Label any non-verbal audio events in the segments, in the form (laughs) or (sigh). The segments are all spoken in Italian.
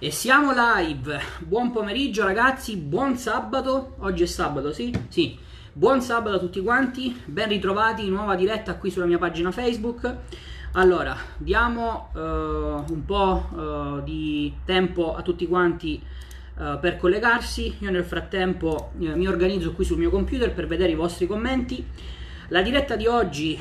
E siamo live. Buon pomeriggio ragazzi, buon sabato. Oggi è sabato, sì? Sì. Buon sabato a tutti quanti, ben ritrovati nuova diretta qui sulla mia pagina Facebook. Allora, diamo uh, un po' uh, di tempo a tutti quanti uh, per collegarsi. Io nel frattempo mi organizzo qui sul mio computer per vedere i vostri commenti. La diretta di oggi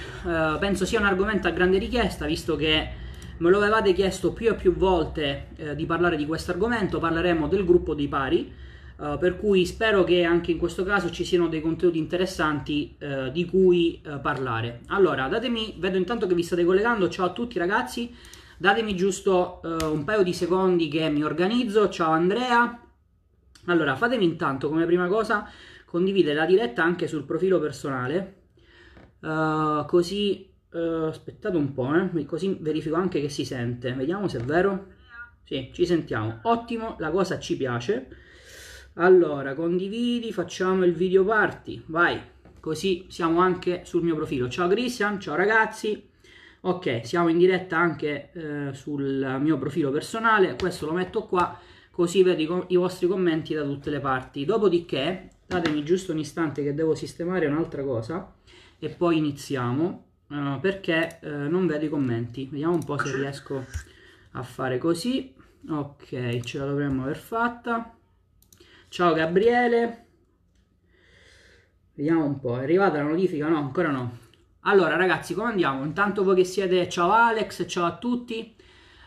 penso sia un argomento a grande richiesta, visto che Me lo avevate chiesto più e più volte eh, di parlare di questo argomento, parleremo del gruppo dei pari, eh, per cui spero che anche in questo caso ci siano dei contenuti interessanti eh, di cui eh, parlare. Allora, datemi, vedo intanto che vi state collegando, ciao a tutti ragazzi, datemi giusto eh, un paio di secondi che mi organizzo, ciao Andrea. Allora, fatemi intanto come prima cosa condividere la diretta anche sul profilo personale, uh, così Uh, aspettate un po', eh, così verifico anche che si sente. Vediamo se è vero. Sì, ci sentiamo. Ottimo, la cosa ci piace. Allora, condividi, facciamo il video party. Vai, così siamo anche sul mio profilo. Ciao Christian, ciao ragazzi. Ok, siamo in diretta anche eh, sul mio profilo personale. Questo lo metto qua, così vedo i, i vostri commenti da tutte le parti. Dopodiché, datemi giusto un istante che devo sistemare un'altra cosa e poi iniziamo uh, perché uh, non vedo i commenti. Vediamo un po' se riesco a fare così. Ok, ce la dovremmo aver fatta. Ciao Gabriele. Vediamo un po', è arrivata la notifica? No, ancora no. Allora ragazzi, come andiamo? Intanto voi che siete, ciao Alex, ciao a tutti.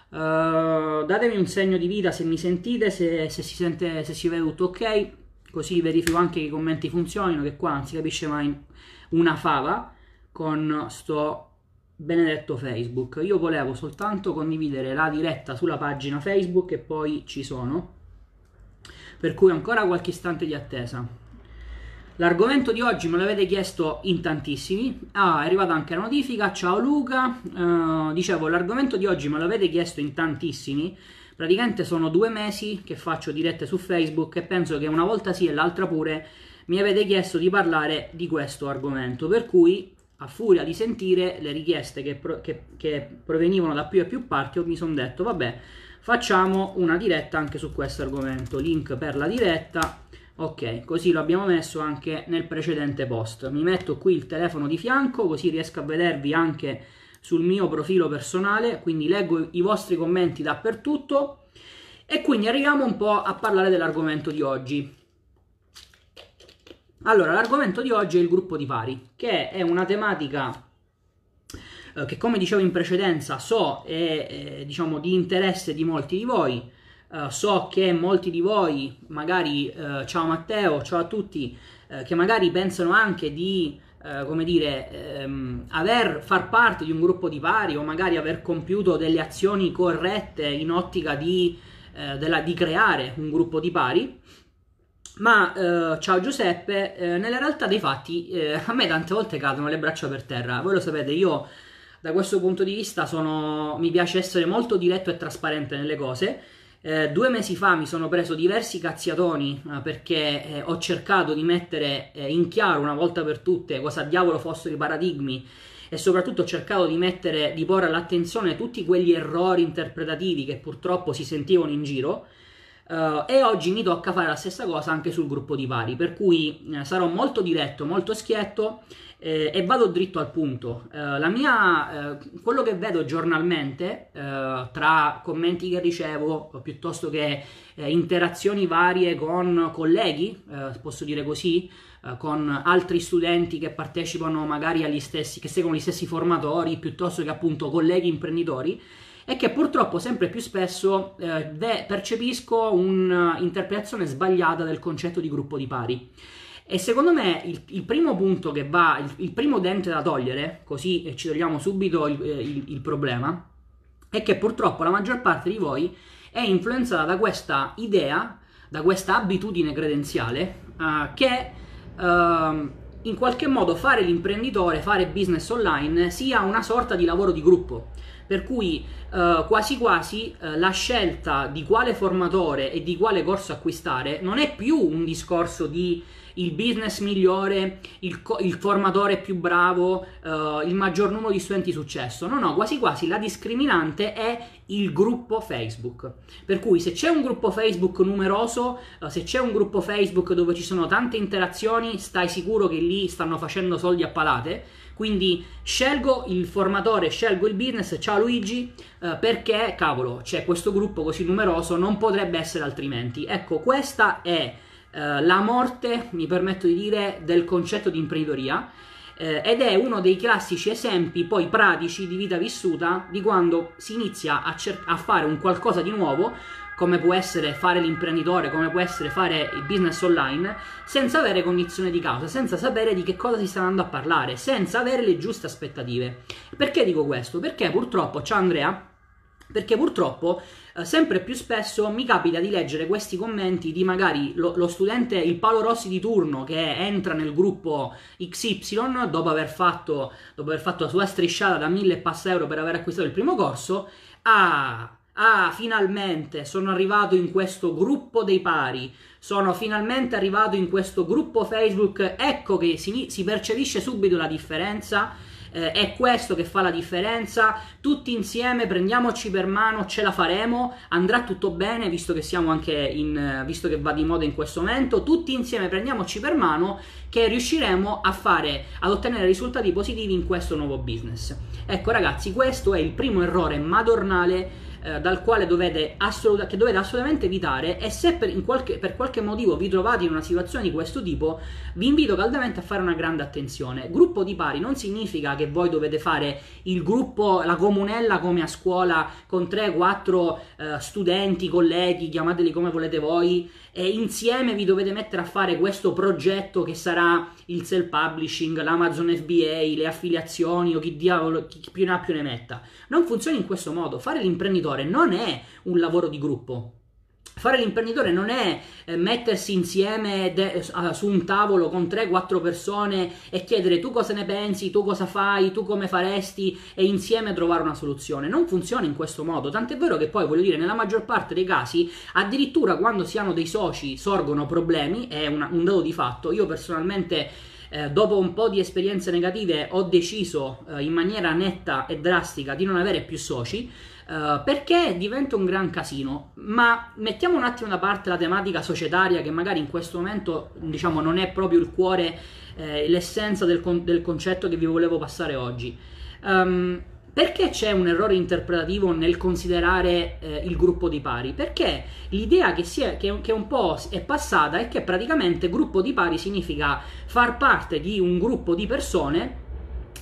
Uh, datemi un segno di vita se mi sentite, se, se, si sente, se si vede tutto ok, così verifico anche che i commenti funzionino, che qua non si capisce mai una fava con sto benedetto Facebook. Io volevo soltanto condividere la diretta sulla pagina Facebook e poi ci sono. Per cui ancora qualche istante di attesa. L'argomento di oggi me l'avete chiesto in tantissimi. Ah, è arrivata anche la notifica. Ciao Luca. Uh, dicevo, l'argomento di oggi me l'avete chiesto in tantissimi. Praticamente sono due mesi che faccio dirette su Facebook e penso che una volta sì e l'altra pure mi avete chiesto di parlare di questo argomento. Per cui a furia di sentire le richieste che, pro, che, che provenivano da più e più parti, mi sono detto, vabbè, facciamo una diretta anche su questo argomento. Link per la diretta. Ok, così lo abbiamo messo anche nel precedente post. Mi metto qui il telefono di fianco, così riesco a vedervi anche sul mio profilo personale, quindi leggo i vostri commenti dappertutto. E quindi arriviamo un po' a parlare dell'argomento di oggi. Allora, l'argomento di oggi è il gruppo di pari, che è una tematica eh, che come dicevo in precedenza so è eh, diciamo di interesse di molti di voi, eh, so che molti di voi, magari, eh, ciao Matteo, ciao a tutti, eh, che magari pensano anche di, come dire, ehm, aver, far parte di un gruppo di pari o magari aver compiuto delle azioni corrette in ottica di, della, di creare un gruppo di pari. Ma eh, ciao Giuseppe, eh, nella realtà dei fatti eh, a me tante volte cadono le braccia per terra. Voi lo sapete, io da questo punto di vista sono, mi piace essere molto diretto e trasparente nelle cose. Eh, due mesi fa mi sono preso diversi cazziatoni eh, perché eh, ho cercato di mettere in chiaro una volta per tutte cosa diavolo fossero i paradigmi e soprattutto ho cercato di mettere, di porre all'attenzione tutti quegli errori interpretativi che purtroppo si sentivano in giro. Uh, e oggi mi tocca fare la stessa cosa anche sul gruppo di pari, per cui eh, sarò molto diretto, molto schietto eh, e vado dritto al punto. Uh, mia, uh, quello che vedo giornalmente tra commenti che ricevo, piuttosto che interazioni varie con colleghi, posso dire così, con altri studenti che partecipano magari agli stessi, che seguono gli stessi formatori, piuttosto che appunto colleghi imprenditori, è che purtroppo sempre più spesso eh, percepisco un'interpretazione sbagliata del concetto di gruppo di pari. E secondo me il, il primo punto che va, il, il, primo dente da togliere, così ci togliamo subito il, eh, il, problema, è che purtroppo la maggior parte di voi è influenzata da questa idea, da questa abitudine credenziale, uh, che uh, in qualche modo fare l'imprenditore, fare business online sia una sorta di lavoro di gruppo Per cui eh, quasi quasi eh, la scelta di quale formatore e di quale corso acquistare non è più un discorso di il business migliore, il, il formatore più bravo, uh, il maggior numero di studenti successo. No, no, quasi quasi la discriminante è il gruppo Facebook. Per cui se c'è un gruppo Facebook numeroso, uh, se c'è un gruppo Facebook dove ci sono tante interazioni, stai sicuro che lì stanno facendo soldi a palate. Quindi scelgo il formatore, scelgo il business, ciao Luigi, uh, perché cavolo, c'è questo gruppo così numeroso, non potrebbe essere altrimenti. Ecco, questa è eh, la morte, mi permetto di dire, del concetto di imprenditoria eh, ed è uno dei classici esempi poi pratici di vita vissuta di quando si inizia a, cer- a fare un qualcosa di nuovo come può essere fare l'imprenditore, come può essere fare il business online, senza avere cognizione di causa, senza sapere di che cosa si sta andando a parlare, senza avere le giuste aspettative. Perché dico questo? Perché purtroppo, ciao Andrea, perché purtroppo eh, sempre più spesso mi capita di leggere questi commenti di magari lo, lo, studente, il Paolo Rossi di turno che entra nel gruppo XY dopo aver fatto, dopo aver fatto la sua strisciata da 1000 e passa euro per aver acquistato il primo corso, ah, ah, finalmente sono arrivato in questo gruppo dei pari, sono finalmente arrivato in questo gruppo Facebook, ecco che si, si percepisce subito la differenza. Eh, è questo che fa la differenza, tutti insieme prendiamoci per mano, ce la faremo, andrà tutto bene, visto che siamo anche in, visto che va di moda in questo momento, tutti insieme prendiamoci per mano che riusciremo a fare, ad ottenere risultati positivi in questo nuovo business. Ecco ragazzi, questo è il primo errore madornale eh, dal quale dovete, assoluta, che dovete assolutamente evitare e se per qualche, per, qualche, motivo vi trovate in una situazione di questo tipo vi invito caldamente a fare una grande attenzione gruppo di pari non significa che voi dovete fare il gruppo, la comunella come a scuola con 3-4 eh, studenti, colleghi, chiamateli come volete voi e insieme vi dovete mettere a fare questo progetto che sarà il self-publishing, l'Amazon FBA, le affiliazioni o chi diavolo, chi più ne ha più ne metta. Non funziona in questo modo. Fare l'imprenditore non è un lavoro di gruppo. Fare l'imprenditore non è eh, mettersi insieme de- su un tavolo con 3-4 persone e chiedere tu cosa ne pensi, tu cosa fai, tu come faresti e insieme trovare una soluzione. Non funziona in questo modo, tant'è vero che poi voglio dire nella maggior parte dei casi addirittura quando si hanno dei soci sorgono problemi, è una, un dato di fatto. Io personalmente eh, dopo un po' di esperienze negative ho deciso eh, in maniera netta e drastica di non avere più soci Uh, perché diventa un gran casino. Ma mettiamo un attimo da parte la tematica societaria, che magari in questo momento diciamo non è proprio il cuore, eh, l'essenza del, con- del, concetto che vi volevo passare oggi. Um, perché c'è un errore interpretativo nel considerare eh, il gruppo di pari? Perché l'idea che, è, che, che, un po' è passata è che praticamente gruppo di pari significa far parte di un gruppo di persone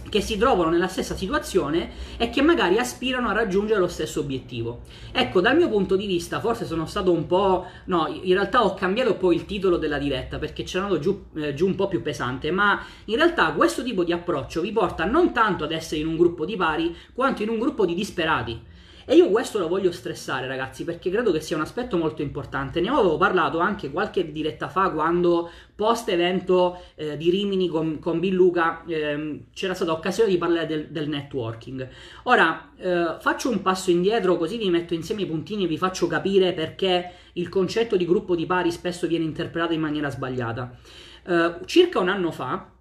che si trovano nella stessa situazione e che magari aspirano a raggiungere lo stesso obiettivo. Ecco, dal mio punto di vista, forse sono stato un po'. No, in realtà ho cambiato poi il titolo della diretta perché c'era andato giù, eh, giù un po' più pesante. Ma in realtà questo tipo di approccio vi porta non tanto ad essere in un gruppo di pari, quanto in un gruppo di disperati. E io questo lo voglio stressare, ragazzi, perché credo che sia un aspetto molto importante. Ne avevo parlato anche qualche diretta fa quando post evento eh, di Rimini con, con Bill Luca eh, c'era stata occasione di parlare del, del networking. Ora eh, faccio un passo indietro così vi metto insieme i puntini e vi faccio capire perché il concetto di gruppo di pari spesso viene interpretato in maniera sbagliata. Eh, circa un anno fa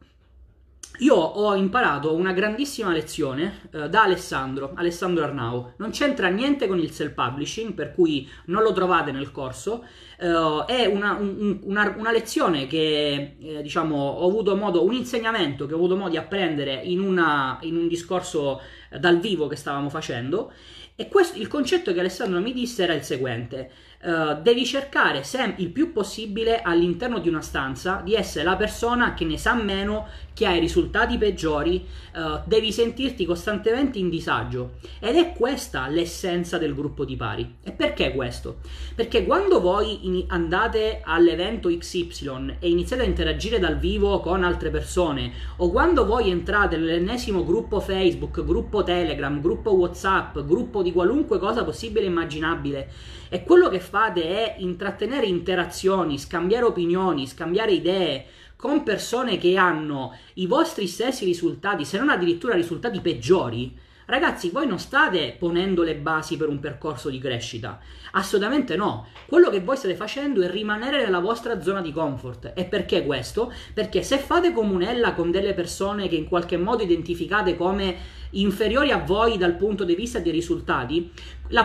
io ho imparato una grandissima lezione eh, da Alessandro, Alessandro Arnau. Non c'entra niente con il self-publishing, per cui non lo trovate nel corso. Eh, è una, un, una, una, lezione che, eh, diciamo, ho avuto modo, un insegnamento che ho avuto modo di apprendere in, una, in un discorso eh, dal vivo che stavamo facendo. E questo, il concetto che Alessandro mi disse era il seguente. Uh, devi cercare sem- il più possibile all'interno di una stanza di essere la persona che ne sa meno, che ha i risultati peggiori, uh, devi sentirti costantemente in disagio. Ed è questa l'essenza del gruppo di pari. E perché questo? Perché quando voi in- andate all'evento XY e iniziate a interagire dal vivo con altre persone, o quando voi entrate nell'ennesimo gruppo Facebook, gruppo Telegram, gruppo WhatsApp, gruppo di qualunque cosa possibile e immaginabile, e quello che fate è intrattenere interazioni, scambiare opinioni, scambiare idee con persone che hanno i vostri stessi risultati, se non addirittura risultati peggiori, Ragazzi, voi non state ponendo le basi per un percorso di crescita. Assolutamente no. Quello che voi state facendo è rimanere nella vostra zona di comfort. E perché questo? Perché se fate comunella con delle persone che in qualche modo identificate come inferiori a voi dal punto di vista dei risultati,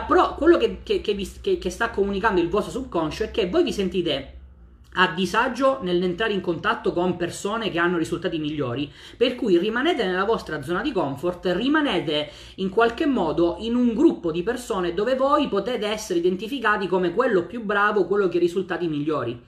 pro, quello che, che, che, vi, che sta comunicando il vostro subconscio è che voi vi sentite a disagio nell'entrare in contatto con persone che hanno risultati migliori, per cui rimanete nella vostra zona di comfort, rimanete in qualche modo in un gruppo di persone dove voi potete essere identificati come quello più bravo, quello che ha risultati migliori.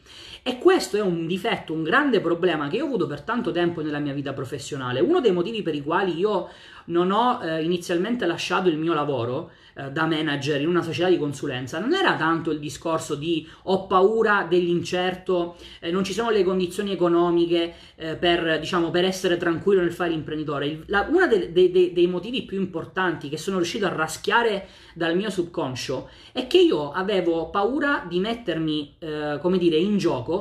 E questo è un difetto, un grande problema che io ho avuto per tanto tempo nella mia vita professionale. Uno dei motivi per i quali io non ho eh, inizialmente lasciato il mio lavoro eh, da manager in una società di consulenza non era tanto il discorso di ho paura dell'incerto, eh, non ci sono le condizioni economiche eh, per, diciamo, per essere tranquillo nel fare l'imprenditore. uno dei, dei, dei motivi più importanti che sono riuscito a raschiare dal mio subconscio è che io avevo paura di mettermi, eh, come dire, in gioco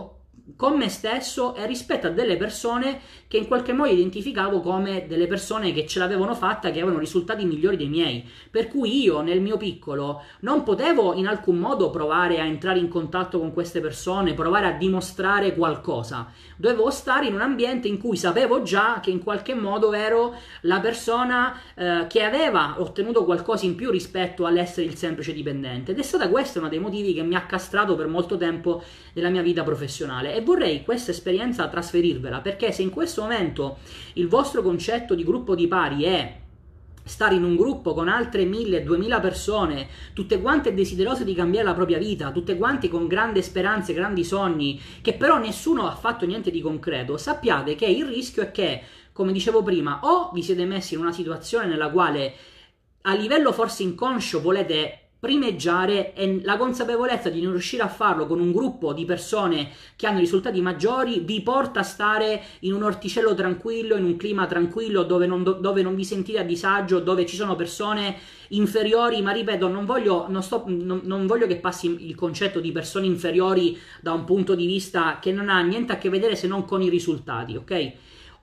con me stesso e rispetto a delle persone che in qualche modo identificavo come delle persone che ce l'avevano fatta, che avevano risultati migliori dei miei. Per cui io nel mio piccolo non potevo in alcun modo provare a entrare in contatto con queste persone, provare a dimostrare qualcosa. Dovevo stare in un ambiente in cui sapevo già che in qualche modo ero la persona eh, che aveva ottenuto qualcosa in più rispetto all'essere il semplice dipendente. Ed è stata questa uno dei motivi che mi ha castrato per molto tempo nella mia vita professionale e vorrei questa esperienza trasferirvela perché se in questo momento il vostro concetto di gruppo di pari è stare in un gruppo con altre mille, duemila persone, tutte quante desiderose di cambiare la propria vita, tutte quante con grandi speranze, grandi sogni, che però nessuno ha fatto niente di concreto, sappiate che il rischio è che, come dicevo prima, o vi siete messi in una situazione nella quale a livello forse inconscio volete primeggiare e la consapevolezza di non riuscire a farlo con un gruppo di persone che hanno risultati maggiori vi porta a stare in un orticello tranquillo, in un clima tranquillo dove non, dove non vi sentite a disagio, dove ci sono persone inferiori, ma ripeto, non voglio, non, sto, non, non voglio che passi il concetto di persone inferiori da un punto di vista che non ha niente a che vedere se non con i risultati, ok?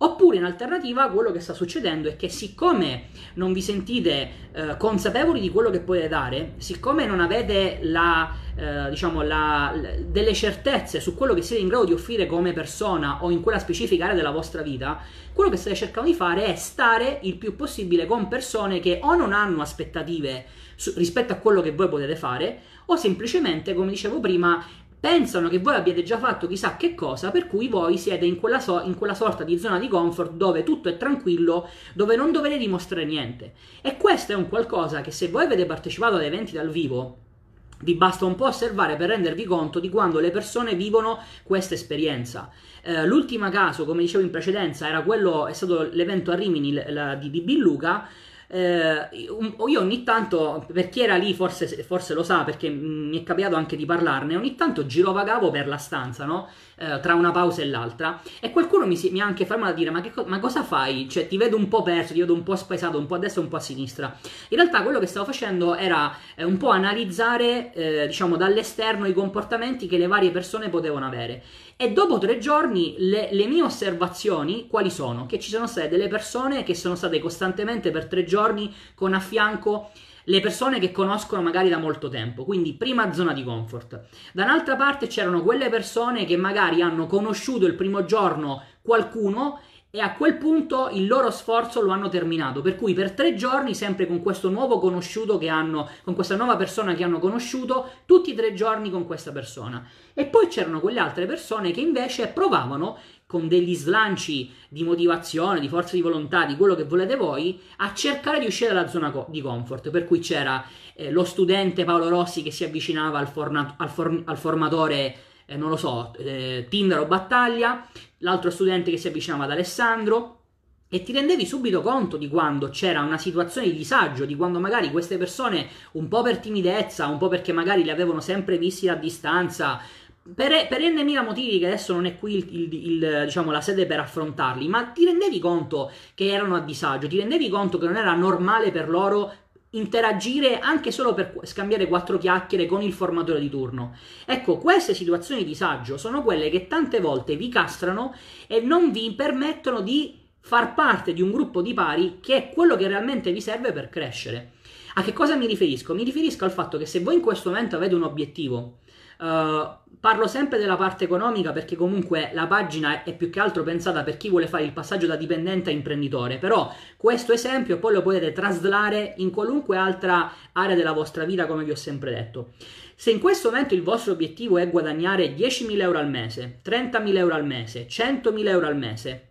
Oppure in alternativa quello che sta succedendo è che siccome non vi sentite eh, consapevoli di quello che potete dare, siccome non avete la, eh, diciamo, la, delle certezze su quello che siete in grado di offrire come persona o in quella specifica area della vostra vita, quello che state cercando di fare è stare il più possibile con persone che o non hanno aspettative rispetto a quello che voi potete fare o semplicemente, come dicevo prima, pensano che voi abbiate già fatto chissà che cosa, per cui voi siete in quella, so- in quella, sorta di zona di comfort dove tutto è tranquillo, dove non dovete dimostrare niente. E questo è un qualcosa che se voi avete partecipato ad eventi dal vivo, vi basta un po' osservare per rendervi conto di quando le persone vivono questa esperienza. Eh, l'ultimo caso, come dicevo in precedenza, era quello, è stato l'evento a Rimini la, di, di Billuca, eh, io ogni tanto, per chi era lì forse, forse, lo sa perché mi è capitato anche di parlarne, ogni tanto girovagavo per la stanza, no? Eh, tra una pausa e l'altra e qualcuno mi, si, mi ha anche fermato a dire ma, che, ma, cosa fai? Cioè ti vedo un po' perso, ti vedo un po' spaesato, un po' a destra e un po' a sinistra. In realtà quello che stavo facendo era eh, un po' analizzare eh, diciamo dall'esterno i comportamenti che le varie persone potevano avere e dopo tre giorni le, le, mie osservazioni quali sono? Che ci sono state delle persone che sono state costantemente per tre giorni con a fianco le persone che conoscono magari da molto tempo, quindi prima zona di comfort. Da un'altra parte c'erano quelle persone che magari hanno conosciuto il primo giorno qualcuno e a quel punto il loro sforzo lo hanno terminato. Per cui per tre giorni, sempre con questo nuovo conosciuto che hanno, con questa nuova persona che hanno conosciuto, tutti i tre giorni con questa persona. E poi c'erano quelle altre persone che invece provavano con degli slanci di motivazione, di forza di volontà, di quello che volete voi, a cercare di uscire dalla zona di comfort. Per cui c'era eh, lo studente Paolo Rossi che si avvicinava al, forna- al, for- al formatore eh, non lo so, eh, Tinder o Battaglia, l'altro studente che si avvicinava ad Alessandro, e ti rendevi subito conto di quando c'era una situazione di disagio, di quando magari queste persone, un po' per timidezza, un po' perché magari li avevano sempre visti a distanza, per, per n motivi che adesso non è qui il, il, il, diciamo, la sede per affrontarli, ma ti rendevi conto che erano a disagio, ti rendevi conto che non era normale per loro interagire anche solo per scambiare quattro chiacchiere con il formatore di turno. Ecco, queste situazioni di disagio sono quelle che tante volte vi castrano e non vi permettono di far parte di un gruppo di pari che è quello che realmente vi serve per crescere. A che cosa mi riferisco? Mi riferisco al fatto che se voi in questo momento avete un obiettivo, uh, parlo sempre della parte economica perché comunque la pagina è più che altro pensata per chi vuole fare il passaggio da dipendente a imprenditore, però questo esempio poi lo potete traslare in qualunque altra area della vostra vita come vi ho sempre detto. Se in questo momento il vostro obiettivo è guadagnare 10.000 euro al mese, 30.000 euro al mese, 100.000 euro al mese,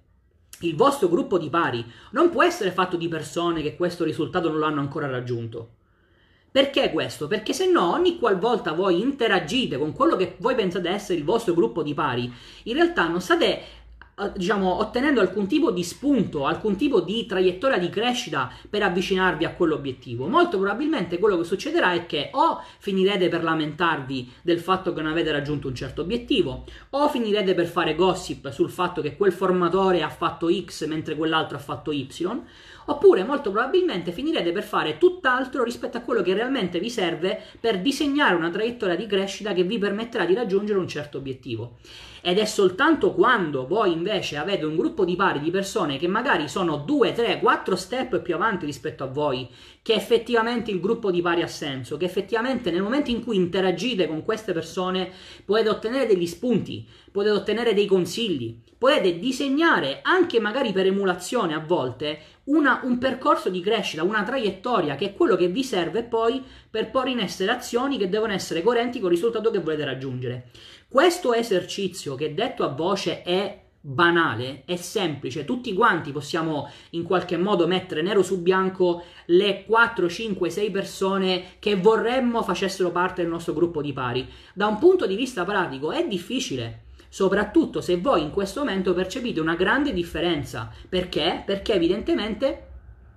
il vostro gruppo di pari non può essere fatto di persone che questo risultato non l'hanno ancora raggiunto. Perché questo? Perché se no ogni qualvolta voi interagite con quello che voi pensate essere il vostro gruppo di pari, in realtà non state eh, diciamo, ottenendo alcun tipo di spunto, alcun tipo di traiettoria di crescita per avvicinarvi a quell'obiettivo. Molto probabilmente quello che succederà è che o finirete per lamentarvi del fatto che non avete raggiunto un certo obiettivo, o finirete per fare gossip sul fatto che quel formatore ha fatto X mentre quell'altro ha fatto Y, oppure molto probabilmente finirete per fare tutt'altro rispetto a quello che realmente vi serve per disegnare una traiettoria di crescita che vi permetterà di raggiungere un certo obiettivo. Ed è soltanto quando voi invece avete un gruppo di pari di persone che magari sono 2, 3, 4 step più avanti rispetto a voi, che effettivamente il gruppo di pari ha senso, che effettivamente nel momento in cui interagite con queste persone potete ottenere degli spunti, potete ottenere dei consigli, potete disegnare anche magari per emulazione a volte una, un percorso di crescita, una traiettoria che è quello che vi serve poi per porre in essere azioni che devono essere coerenti con il risultato che volete raggiungere. Questo esercizio che detto a voce è banale, è semplice, tutti quanti possiamo in qualche modo mettere nero su bianco le 4, 5, 6 persone che vorremmo facessero parte del nostro gruppo di pari. Da un punto di vista pratico è difficile, soprattutto se voi in questo momento percepite una grande differenza. Perché? Perché evidentemente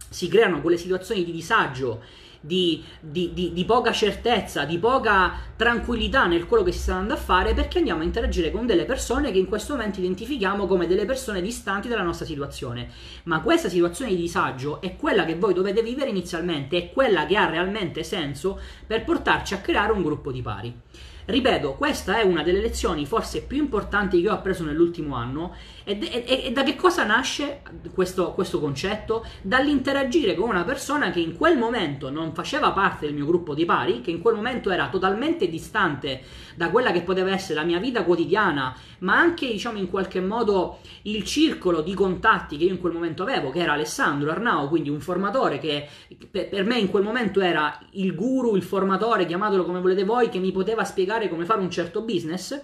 si creano quelle situazioni di disagio di, di, di, di, poca certezza, di poca tranquillità nel quello che si sta andando a fare perché andiamo a interagire con delle persone che in questo momento identifichiamo come delle persone distanti dalla nostra situazione. Ma questa situazione di disagio è quella che voi dovete vivere inizialmente, è quella che ha realmente senso per portarci a creare un gruppo di pari. Ripeto, questa è una delle lezioni forse più importanti che ho appreso nell'ultimo anno e, e, e da che cosa nasce questo, questo, concetto? Dall'interagire con una persona che in quel momento non faceva parte del mio gruppo di pari, che in quel momento era totalmente distante da quella che poteva essere la mia vita quotidiana, ma anche diciamo in qualche modo il circolo di contatti che io in quel momento avevo, che era Alessandro Arnao, quindi un formatore che per me in quel momento era il guru, il formatore, chiamatelo come volete voi, che mi poteva spiegare come fare un certo business.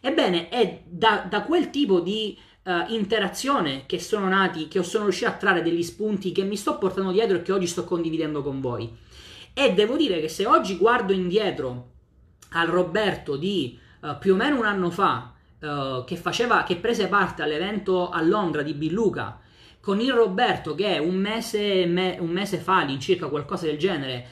Ebbene, è da, da quel tipo di uh, interazione che sono nati, che sono riuscito a trarre degli spunti che mi sto portando dietro e che oggi sto condividendo con voi. E devo dire che se oggi guardo indietro al Roberto di uh, più o meno un anno fa, uh, che, faceva, che prese parte all'evento a Londra di Billuca, con il Roberto che un mese, me, un mese fa, all'incirca qualcosa del genere,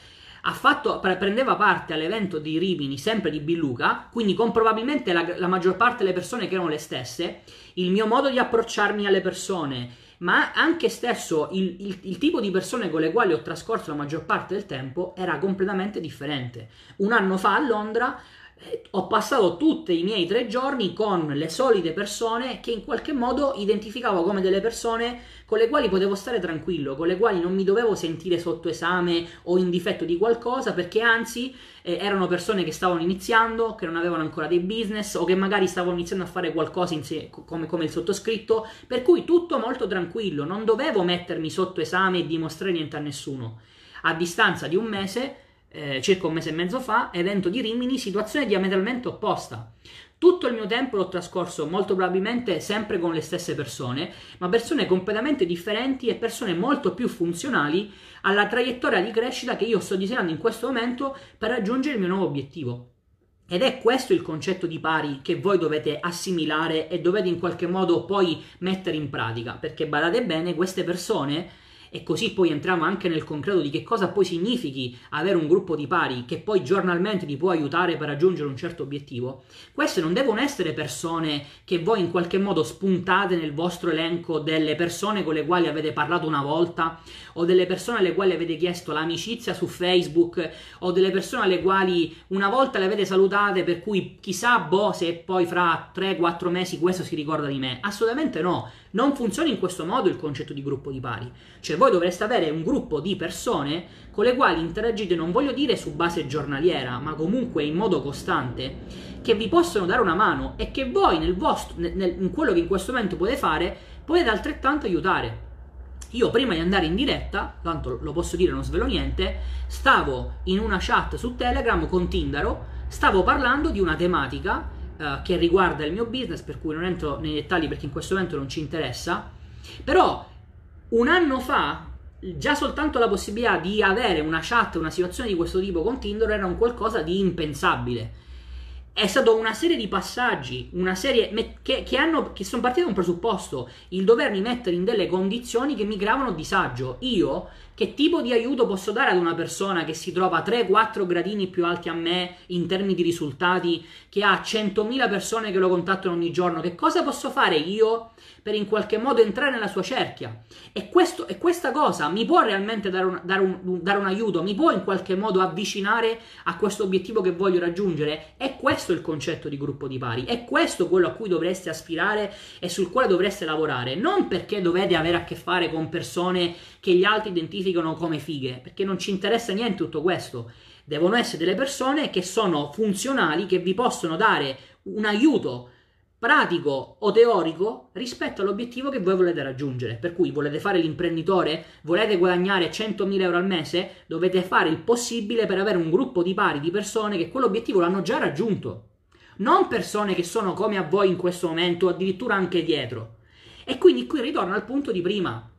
fatto, prendeva parte all'evento di Rimini, sempre di Billuca, quindi con probabilmente la, la maggior parte delle persone che erano le stesse, il mio modo di approcciarmi alle persone, ma anche stesso il, il, il, tipo di persone con le quali ho trascorso la maggior parte del tempo era completamente differente. Un anno fa a Londra ho passato tutti i miei tre giorni con le solite persone che in qualche modo identificavo come delle persone con le quali potevo stare tranquillo, con le quali non mi dovevo sentire sotto esame o in difetto di qualcosa, perché anzi eh, erano persone che stavano iniziando, che non avevano ancora dei business o che magari stavano iniziando a fare qualcosa insieme, come, come il sottoscritto, per cui tutto molto tranquillo, non dovevo mettermi sotto esame e dimostrare niente a nessuno. A distanza di un mese eh, circa un mese e mezzo fa, evento di Rimini, situazione diametralmente opposta. Tutto il mio tempo l'ho trascorso molto probabilmente sempre con le stesse persone, ma persone completamente differenti e persone molto più funzionali alla traiettoria di crescita che io sto disegnando in questo momento per raggiungere il mio nuovo obiettivo. Ed è questo il concetto di pari che voi dovete assimilare e dovete in qualche modo poi mettere in pratica, perché badate bene, queste persone e così poi entriamo anche nel concreto di che cosa poi significhi avere un gruppo di pari che poi giornalmente ti può aiutare per raggiungere un certo obiettivo, queste non devono essere persone che voi in qualche modo spuntate nel vostro elenco delle persone con le quali avete parlato una volta o delle persone alle quali avete chiesto l'amicizia su Facebook o delle persone alle quali una volta le avete salutate per cui chissà boh se poi fra 3-4 mesi questo si ricorda di me. Assolutamente no. Non funziona in questo modo il concetto di gruppo di pari. Cioè voi dovreste avere un gruppo di persone con le quali interagite, non voglio dire su base giornaliera, ma comunque in modo costante, che vi possono dare una mano e che voi nel vostro, nel, in quello che in questo momento potete fare, potete altrettanto aiutare. Io prima di andare in diretta, tanto lo posso dire, non svelo niente, stavo in una chat su Telegram con Tindaro, stavo parlando di una tematica uh, che riguarda il mio business, per cui non entro nei dettagli perché in questo momento non ci interessa. Però un anno fa già soltanto la possibilità di avere una chat, una situazione di questo tipo con Tinder era un qualcosa di impensabile. È stata una serie di passaggi, una serie che, che, hanno, che sono partiti da un presupposto, il dovermi mettere in delle condizioni che mi creavano disagio. Io che tipo di aiuto posso dare ad una persona che si trova 3-4 gradini più alti a me in termini di risultati, che ha 100.000 persone che lo contattano ogni giorno? Che cosa posso fare io per in qualche modo entrare nella sua cerchia? E, questo, e questa cosa mi può realmente dare un, dare, un, dare un aiuto? Mi può in qualche modo avvicinare a questo obiettivo che voglio raggiungere? È questo il concetto di gruppo di pari, è questo quello a cui dovreste aspirare e sul quale dovreste lavorare, non perché dovete avere a che fare con persone che gli altri identificano come fighe, perché non ci interessa niente tutto questo. Devono essere delle persone che sono funzionali, che vi possono dare un aiuto pratico o teorico rispetto all'obiettivo che voi volete raggiungere. Per cui volete fare l'imprenditore, volete guadagnare 100.000 euro al mese, dovete fare il possibile per avere un gruppo di pari di persone che quell'obiettivo l'hanno già raggiunto. Non persone che sono come a voi in questo momento, addirittura anche dietro. E quindi qui ritorno al punto di prima.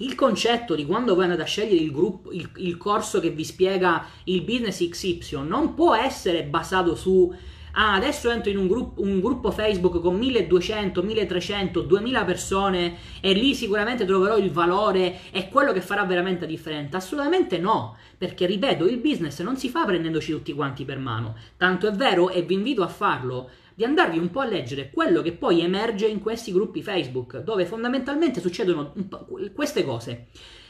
Il concetto di quando voi andate a scegliere il, gruppo, il, il corso che vi spiega il business XY non può essere basato su ah, adesso entro in un gruppo, un gruppo, Facebook con 1200, 1300, 2000 persone e lì sicuramente troverò il valore e quello che farà veramente la differenza. Assolutamente no, perché ripeto, il business non si fa prendendoci tutti quanti per mano. Tanto è vero e vi invito a farlo di andarvi un po' a leggere quello che poi emerge in questi gruppi Facebook, dove fondamentalmente succedono queste cose.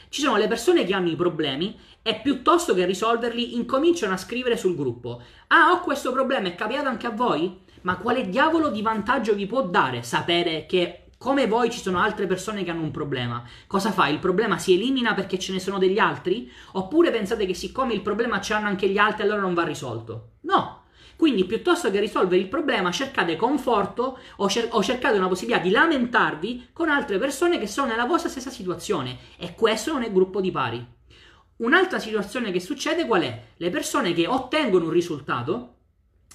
Ci sono le persone che hanno i problemi e piuttosto che risolverli incominciano a scrivere sul gruppo. Ah, ho questo problema, è capitato anche a voi? Ma quale diavolo di vantaggio vi può dare sapere che come voi ci sono altre persone che hanno un problema. Cosa fa? Il problema si elimina perché ce ne sono degli altri? Oppure pensate che siccome il problema ce l'hanno anche gli altri allora non va risolto? No, quindi piuttosto che risolvere il problema cercate conforto o, cer- o, cercate una possibilità di lamentarvi con altre persone che sono nella vostra stessa situazione e questo non è gruppo di pari. Un'altra situazione che succede qual è? Le persone che ottengono un risultato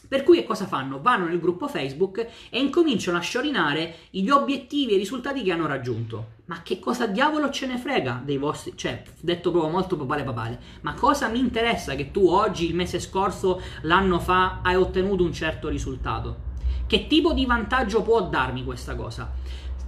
per cui cosa fanno? Vanno nel gruppo Facebook e incominciano a sciorinare gli obiettivi e i risultati che hanno raggiunto. Ma che cosa diavolo ce ne frega dei vostri... Cioè, detto proprio molto papale papale. Ma cosa mi interessa che tu oggi, il mese scorso, l'anno fa, hai ottenuto un certo risultato? Che tipo di vantaggio può darmi questa cosa?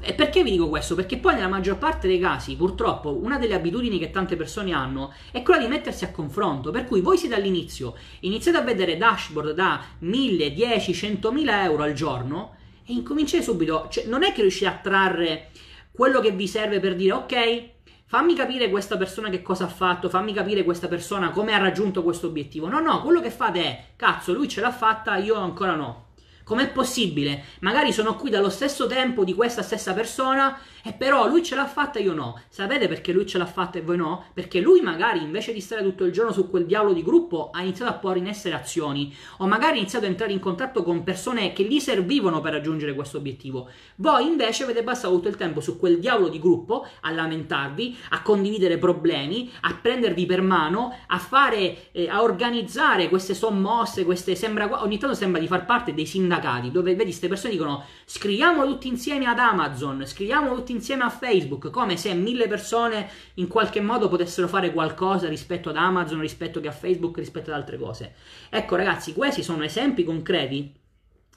E perché vi dico questo? Perché poi nella maggior parte dei casi, purtroppo, una delle abitudini che tante persone hanno è quella di mettersi a confronto. Per cui voi siete all'inizio, iniziate a vedere dashboard da 1000, 10, 100.000 euro al giorno e incominciate subito. Cioè, non è che riuscite a trarre quello che vi serve per dire ok, fammi capire questa persona che cosa ha fatto, fammi capire questa persona come ha raggiunto questo obiettivo. No, no, quello che fate è, cazzo, lui ce l'ha fatta, io ancora no. Com'è possibile? Magari sono qui dallo stesso tempo di questa stessa persona e però lui ce l'ha fatta e io no. Sapete perché lui ce l'ha fatta e voi no? Perché lui magari invece di stare tutto il giorno su quel diavolo di gruppo ha iniziato a porre in essere azioni o magari ha iniziato a entrare in contatto con persone che gli servivano per raggiungere questo obiettivo. Voi invece avete passato tutto il tempo su quel diavolo di gruppo a lamentarvi, a condividere problemi, a prendervi per mano, a fare, eh, a organizzare queste sommosse, queste sembra, ogni tanto sembra di far parte dei sindacati dove vedi queste persone dicono scriviamo tutti insieme ad Amazon, scriviamo tutti insieme a Facebook, come se mille persone in qualche modo potessero fare qualcosa rispetto ad Amazon, rispetto che a Facebook, rispetto ad altre cose. Ecco ragazzi, questi sono esempi concreti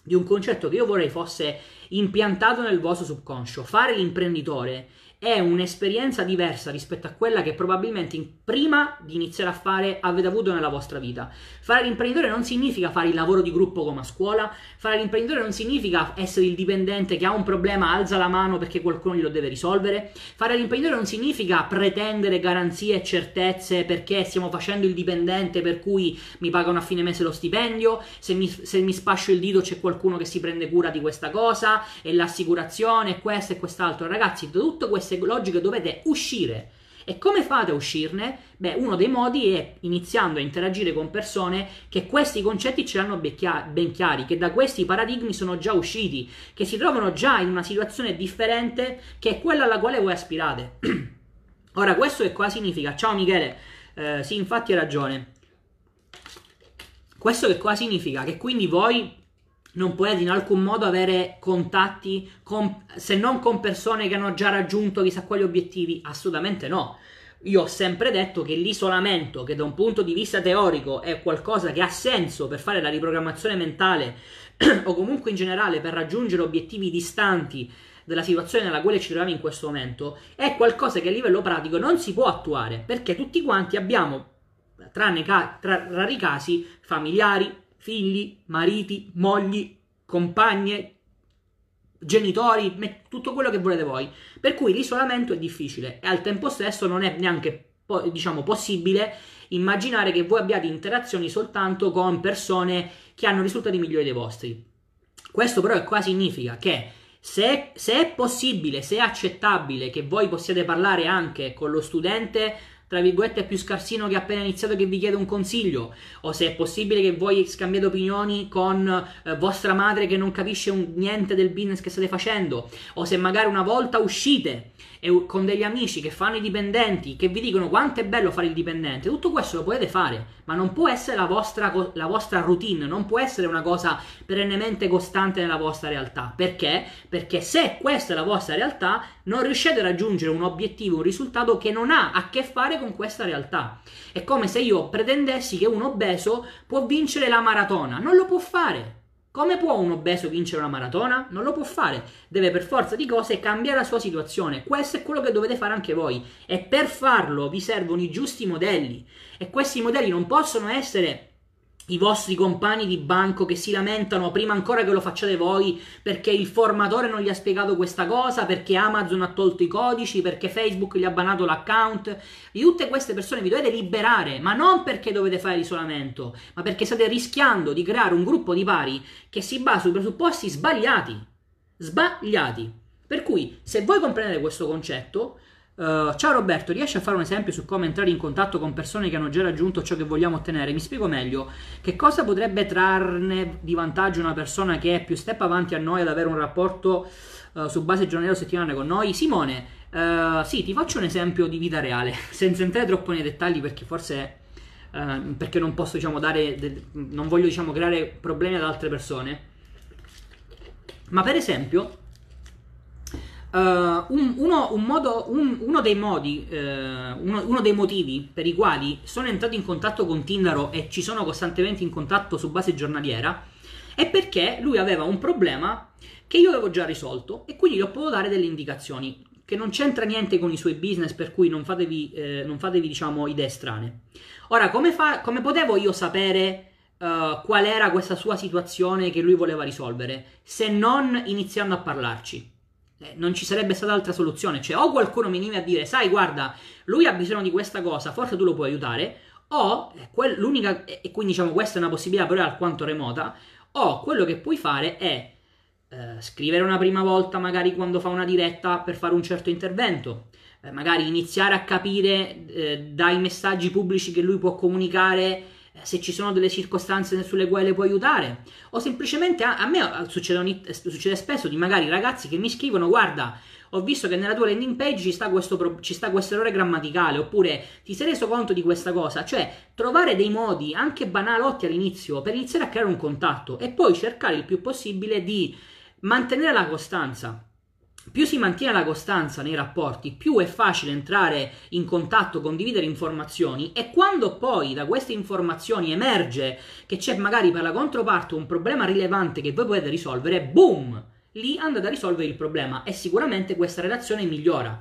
di un concetto che io vorrei fosse impiantato nel vostro subconscio. Fare l'imprenditore è un'esperienza diversa rispetto a quella che probabilmente prima di iniziare a fare avete avuto nella vostra vita. Fare l'imprenditore non significa fare il lavoro di gruppo come a scuola, fare l'imprenditore non significa essere il dipendente che ha un problema, alza la mano perché qualcuno glielo deve risolvere. Fare l'imprenditore non significa pretendere garanzie e certezze perché stiamo facendo il dipendente per cui mi pagano a fine mese lo stipendio, se mi, se mi spascio il dito c'è qualcuno che si prende cura di questa cosa e l'assicurazione, questo e quest'altro. Ragazzi, da tutte queste logiche dovete uscire. E come fate a uscirne? Beh, uno dei modi è iniziando a interagire con persone che questi concetti ce l'hanno ben chiari, che da questi paradigmi sono già usciti, che si trovano già in una situazione differente che è quella alla quale voi aspirate. (clears throat) Ora, questo che cosa significa? Ciao Michele, eh, sì, infatti hai ragione. Questo che cosa significa? Che quindi voi non potete in alcun modo avere contatti con, se non con persone che hanno già raggiunto chissà quali obiettivi? Assolutamente no. Io ho sempre detto che l'isolamento, che da un punto di vista teorico è qualcosa che ha senso per fare la riprogrammazione mentale (clears throat) o comunque in generale per raggiungere obiettivi distanti della situazione nella quale ci troviamo in questo momento, è qualcosa che a livello pratico non si può attuare perché tutti quanti abbiamo, tranne ca- tra rari casi, familiari, figli, mariti, mogli, compagne, genitori, tutto quello che volete voi. Per cui l'isolamento è difficile e al tempo stesso non è neanche diciamo possibile immaginare che voi abbiate interazioni soltanto con persone che hanno risultati migliori dei vostri. Questo però qua significa che se, se, è possibile, se è accettabile che voi possiate parlare anche con lo studente tra virgolette più scarsino che appena iniziato che vi chiede un consiglio? O se è possibile che voi scambiate opinioni con eh, vostra madre che non capisce un, niente del business che state facendo? O se magari una volta uscite e con degli amici che fanno i dipendenti, che vi dicono quanto è bello fare il dipendente, tutto questo lo potete fare, ma non può essere la vostra, la vostra routine, non può essere una cosa perennemente costante nella vostra realtà. Perché? Perché se questa è la vostra realtà, non riuscite a raggiungere un obiettivo, un risultato che non ha a che fare con questa realtà. È come se io pretendessi che un obeso può vincere la maratona, non lo può fare. Come può un obeso vincere una maratona? Non lo può fare, deve per forza di cose cambiare la sua situazione. Questo è quello che dovete fare anche voi e per farlo vi servono i giusti modelli e questi modelli non possono essere i vostri compagni di banco che si lamentano prima ancora che lo facciate voi perché il formatore non gli ha spiegato questa cosa, perché Amazon ha tolto i codici, perché Facebook gli ha banato l'account. Di tutte queste persone vi dovete liberare, ma non perché dovete fare l'isolamento, ma perché state rischiando di creare un gruppo di pari che si basa su presupposti sbagliati. Sbagliati. Per cui, se voi comprendete questo concetto, Uh, ciao Roberto, riesci a fare un esempio su come entrare in contatto con persone che hanno già raggiunto ciò che vogliamo ottenere? Mi spiego meglio. Che cosa potrebbe trarne di vantaggio una persona che è più step avanti a noi ad avere un rapporto uh, su base giornaliera o settimanale con noi? Simone, uh, sì, ti faccio un esempio di vita reale, (laughs) senza entrare troppo nei dettagli perché forse perché non posso diciamo dare de- non voglio diciamo creare problemi ad altre persone. Ma per esempio, Uh, un, uno, un modo, un, uno, dei modi, uh, uno, uno, dei motivi per i quali sono entrato in contatto con Tindaro e ci sono costantemente in contatto su base giornaliera è perché lui aveva un problema che io avevo già risolto e quindi gli ho potuto dare delle indicazioni che non c'entra niente con i suoi business per cui non fatevi, eh, non fatevi diciamo idee strane. Ora, come, fa, come potevo io sapere Uh, qual era questa sua situazione che lui voleva risolvere, se non iniziando a parlarci. Eh, non ci sarebbe stata altra soluzione. Cioè, o qualcuno mi viene a dire, sai, guarda, lui ha bisogno di questa cosa, forse tu lo puoi aiutare, o eh, quel, l'unica, e quindi diciamo questa è una possibilità però alquanto remota, o quello che puoi fare è eh, scrivere una prima volta, magari quando fa una diretta per fare un certo intervento, eh, magari iniziare a capire eh, dai messaggi pubblici che lui può comunicare se ci sono delle circostanze sulle quali le puoi aiutare o semplicemente a, a me succede, succede, spesso di magari ragazzi che mi scrivono guarda ho visto che nella tua landing page ci sta, questo, ci sta questo errore grammaticale oppure ti sei reso conto di questa cosa? Cioè trovare dei modi anche banalotti all'inizio per iniziare a creare un contatto e poi cercare il più possibile di mantenere la costanza più si mantiene la costanza nei rapporti, più è facile entrare in contatto, condividere informazioni e quando poi da queste informazioni emerge che c'è magari per la controparte un problema rilevante che voi potete risolvere, boom! Lì andate a risolvere il problema e sicuramente questa relazione migliora.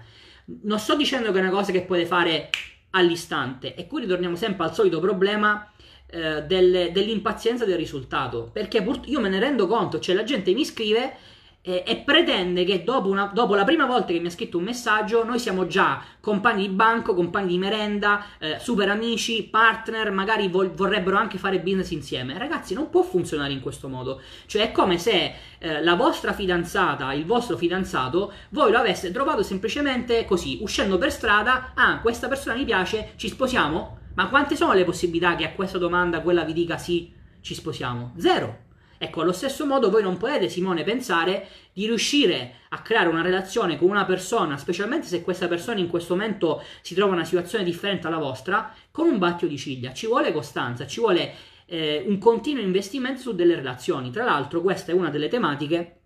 Non sto dicendo che è una cosa che puoi fare all'istante. E qui ritorniamo sempre al solito problema eh, del, dell'impazienza del risultato. Perché pur, io me ne rendo conto, cioè la gente mi scrive e, e pretende che dopo, una, dopo, la prima volta che mi ha scritto un messaggio noi siamo già compagni di banco, compagni di merenda, eh, super amici, partner, magari vol- vorrebbero anche fare business insieme. Ragazzi, non può funzionare in questo modo. Cioè è come se eh, la vostra fidanzata, il vostro fidanzato, voi lo aveste trovato semplicemente così, uscendo per strada, ah, questa persona mi piace, ci sposiamo? Ma quante sono le possibilità che a questa domanda quella vi dica sì, ci sposiamo? Zero. Ecco, allo stesso modo voi non potete, Simone, pensare di riuscire a creare una relazione con una persona, specialmente se questa persona in questo momento si trova in una situazione differente dalla vostra, con un battio di ciglia. Ci vuole costanza, ci vuole eh, un continuo investimento su delle relazioni. Tra l'altro, questa è una delle tematiche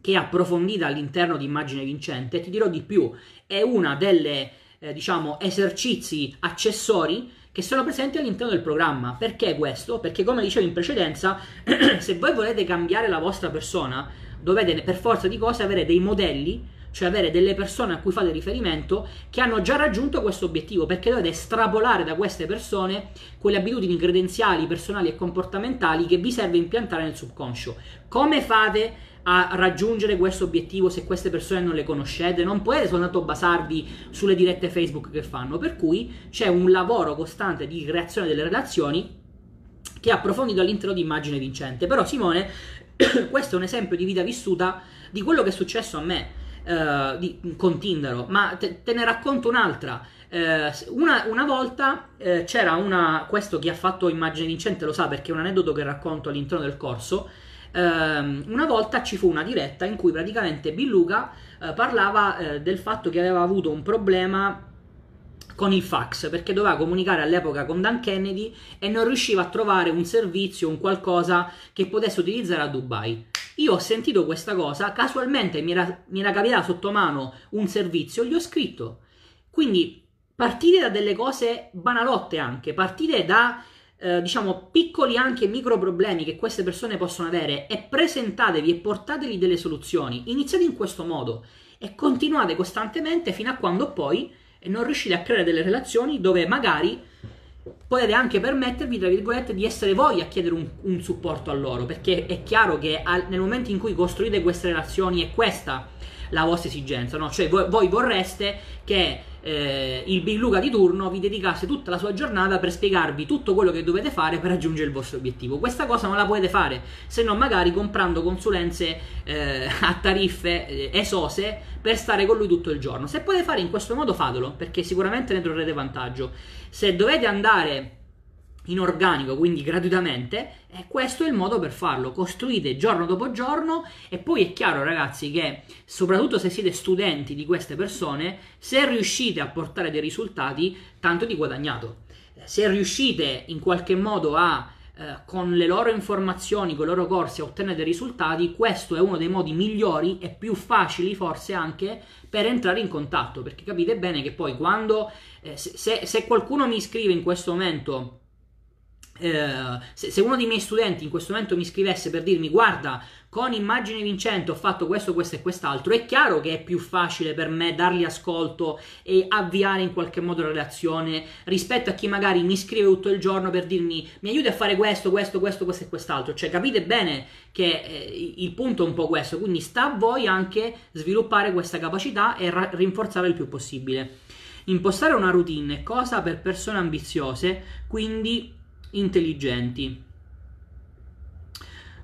che è approfondita all'interno di Immagine Vincente. Ti dirò di più, è una delle, eh, diciamo, esercizi accessori che sono presenti all'interno del programma. Perché questo? Perché come dicevo in precedenza, (clears throat) se voi volete cambiare la vostra persona, dovete per forza di cose avere dei modelli, cioè avere delle persone a cui fate riferimento che hanno già raggiunto questo obiettivo, perché dovete estrapolare da queste persone quelle abitudini credenziali, personali e comportamentali che vi serve impiantare nel subconscio. Come fate a raggiungere questo obiettivo se queste persone non le conoscete, non potete soltanto basarvi sulle dirette Facebook che fanno, per cui c'è un lavoro costante di creazione delle relazioni che ha approfondito all'interno di immagine vincente. Però Simone, (coughs) questo è un esempio di vita vissuta di quello che è successo a me eh, di, con Tinder, ma te, te ne racconto un'altra. Eh, una, una, volta eh, c'era una, questo chi ha fatto immagine vincente lo sa perché è un aneddoto che racconto all'interno del corso, ehm, una volta ci fu una diretta in cui praticamente Billuca eh, parlava eh, del fatto che aveva avuto un problema con il fax perché doveva comunicare all'epoca con Dan Kennedy e non riusciva a trovare un servizio, un qualcosa che potesse utilizzare a Dubai. Io ho sentito questa cosa, casualmente mi era, mi era capitato sotto mano un servizio, gli ho scritto. Quindi partite da delle cose banalotte anche, partite da eh, diciamo, piccoli anche micro problemi che queste persone possono avere e presentatevi e portatevi delle soluzioni. Iniziate in questo modo e continuate costantemente fino a quando poi non riuscite a creare delle relazioni dove magari potete anche permettervi, tra virgolette, di essere voi a chiedere un, un supporto a loro, perché è chiaro che al, nel momento in cui costruite queste relazioni è questa la vostra esigenza, no? Cioè voi, voi vorreste che eh, il Big Luca di turno vi dedicasse tutta la sua giornata per spiegarvi tutto quello che dovete fare per raggiungere il vostro obiettivo. Questa cosa non la potete fare se non magari comprando consulenze eh, (laughs) a tariffe eh, esose per stare con lui tutto il giorno. Se potete fare in questo modo fatelo perché sicuramente ne trarrete vantaggio. Se dovete andare in organico, quindi gratuitamente, e questo è il modo per farlo. Costruite giorno dopo giorno e poi è chiaro ragazzi che soprattutto se siete studenti di queste persone, se riuscite a portare dei risultati, tanto di guadagnato. Se riuscite in qualche modo a eh, con le loro informazioni, con i loro corsi a ottenere dei risultati, questo è uno dei modi migliori e più facili forse anche per entrare in contatto, perché capite bene che poi quando, eh, se, se qualcuno mi scrive in questo momento eh, se, se, uno dei miei studenti in questo momento mi scrivesse per dirmi guarda con immagine vincente ho fatto questo, questo e quest'altro, è chiaro che è più facile per me dargli ascolto e avviare in qualche modo la relazione rispetto a chi magari mi scrive tutto il giorno per dirmi mi aiuti a fare questo, questo, questo, questo e quest'altro. Cioè capite bene che eh, il punto è un po' questo, quindi sta a voi anche sviluppare questa capacità e ra- rinforzarla il più possibile. Impostare una routine è cosa per persone ambiziose, quindi intelligenti.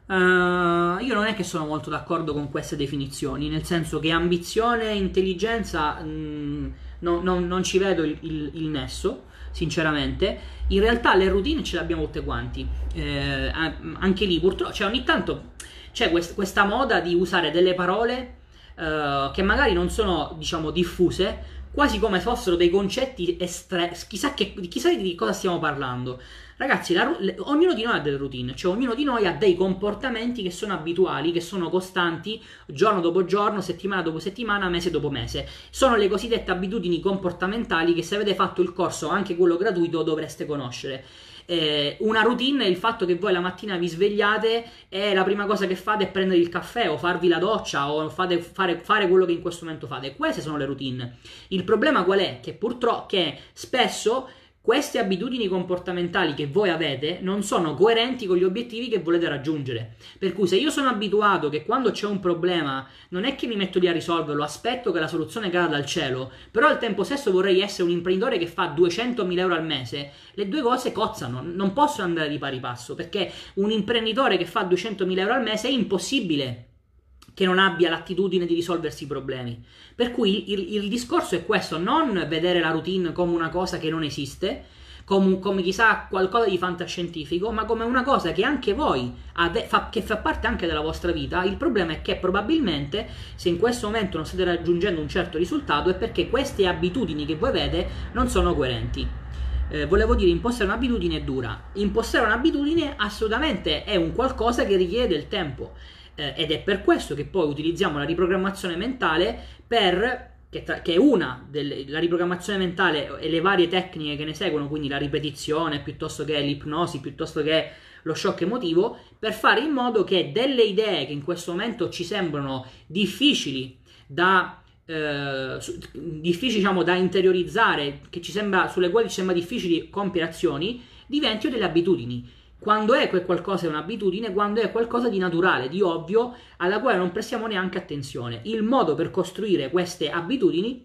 Uh, io non è che sono molto d'accordo con queste definizioni, nel senso che ambizione e intelligenza mh, mm, no, no, non ci vedo il, il, il, nesso, sinceramente. In realtà le routine ce le abbiamo tutte quanti, eh, anche lì purtroppo, cioè ogni tanto c'è quest, questa moda di usare delle parole uh, che magari non sono, diciamo, diffuse, quasi come fossero dei concetti estre... chissà, chissà di cosa stiamo parlando. Ragazzi, la, ognuno di noi ha delle routine, cioè ognuno di noi ha dei comportamenti che sono abituali, che sono costanti giorno dopo giorno, settimana dopo settimana, mese dopo mese. Sono le cosiddette abitudini comportamentali che se avete fatto il corso, anche quello gratuito, dovreste conoscere. eh, una routine è il fatto che voi la mattina vi svegliate e la prima cosa che fate è prendere il caffè o farvi la doccia o fate, fare, fare, quello che in questo momento fate. Queste sono le routine. Il problema qual è? Che purtroppo che spesso queste abitudini comportamentali che voi avete non sono coerenti con gli obiettivi che volete raggiungere. Per cui se io sono abituato che quando c'è un problema non è che mi metto lì a risolverlo, aspetto che la soluzione cada dal cielo, però al tempo stesso vorrei essere un imprenditore che fa 200.000 euro al mese, le due cose cozzano, non possono andare di pari passo, perché un imprenditore che fa 200.000 euro al mese è impossibile che non abbia l'attitudine di risolversi i problemi. Per cui il, il, discorso è questo, non vedere la routine come una cosa che non esiste, come, come chissà qualcosa di fantascientifico, ma come una cosa che anche voi, ave, fa, che fa parte anche della vostra vita. Il problema è che probabilmente se in questo momento non state raggiungendo un certo risultato è perché queste abitudini che voi avete non sono coerenti. Eh, volevo dire, impostare un'abitudine è dura. Impostare un'abitudine assolutamente è un qualcosa che richiede del tempo eh, ed è per questo che poi utilizziamo la riprogrammazione mentale per che, tra, che, è una delle la riprogrammazione mentale e le varie tecniche che ne seguono, quindi la ripetizione piuttosto che l'ipnosi, piuttosto che lo shock emotivo, per fare in modo che delle idee che in questo momento ci sembrano difficili da eh, difficili diciamo, da interiorizzare, sembra, sulle quali ci sembra difficili compiere azioni, diventino delle abitudini quando è quel qualcosa è un'abitudine, quando è qualcosa di naturale, di ovvio, alla quale non prestiamo neanche attenzione. Il modo per costruire queste abitudini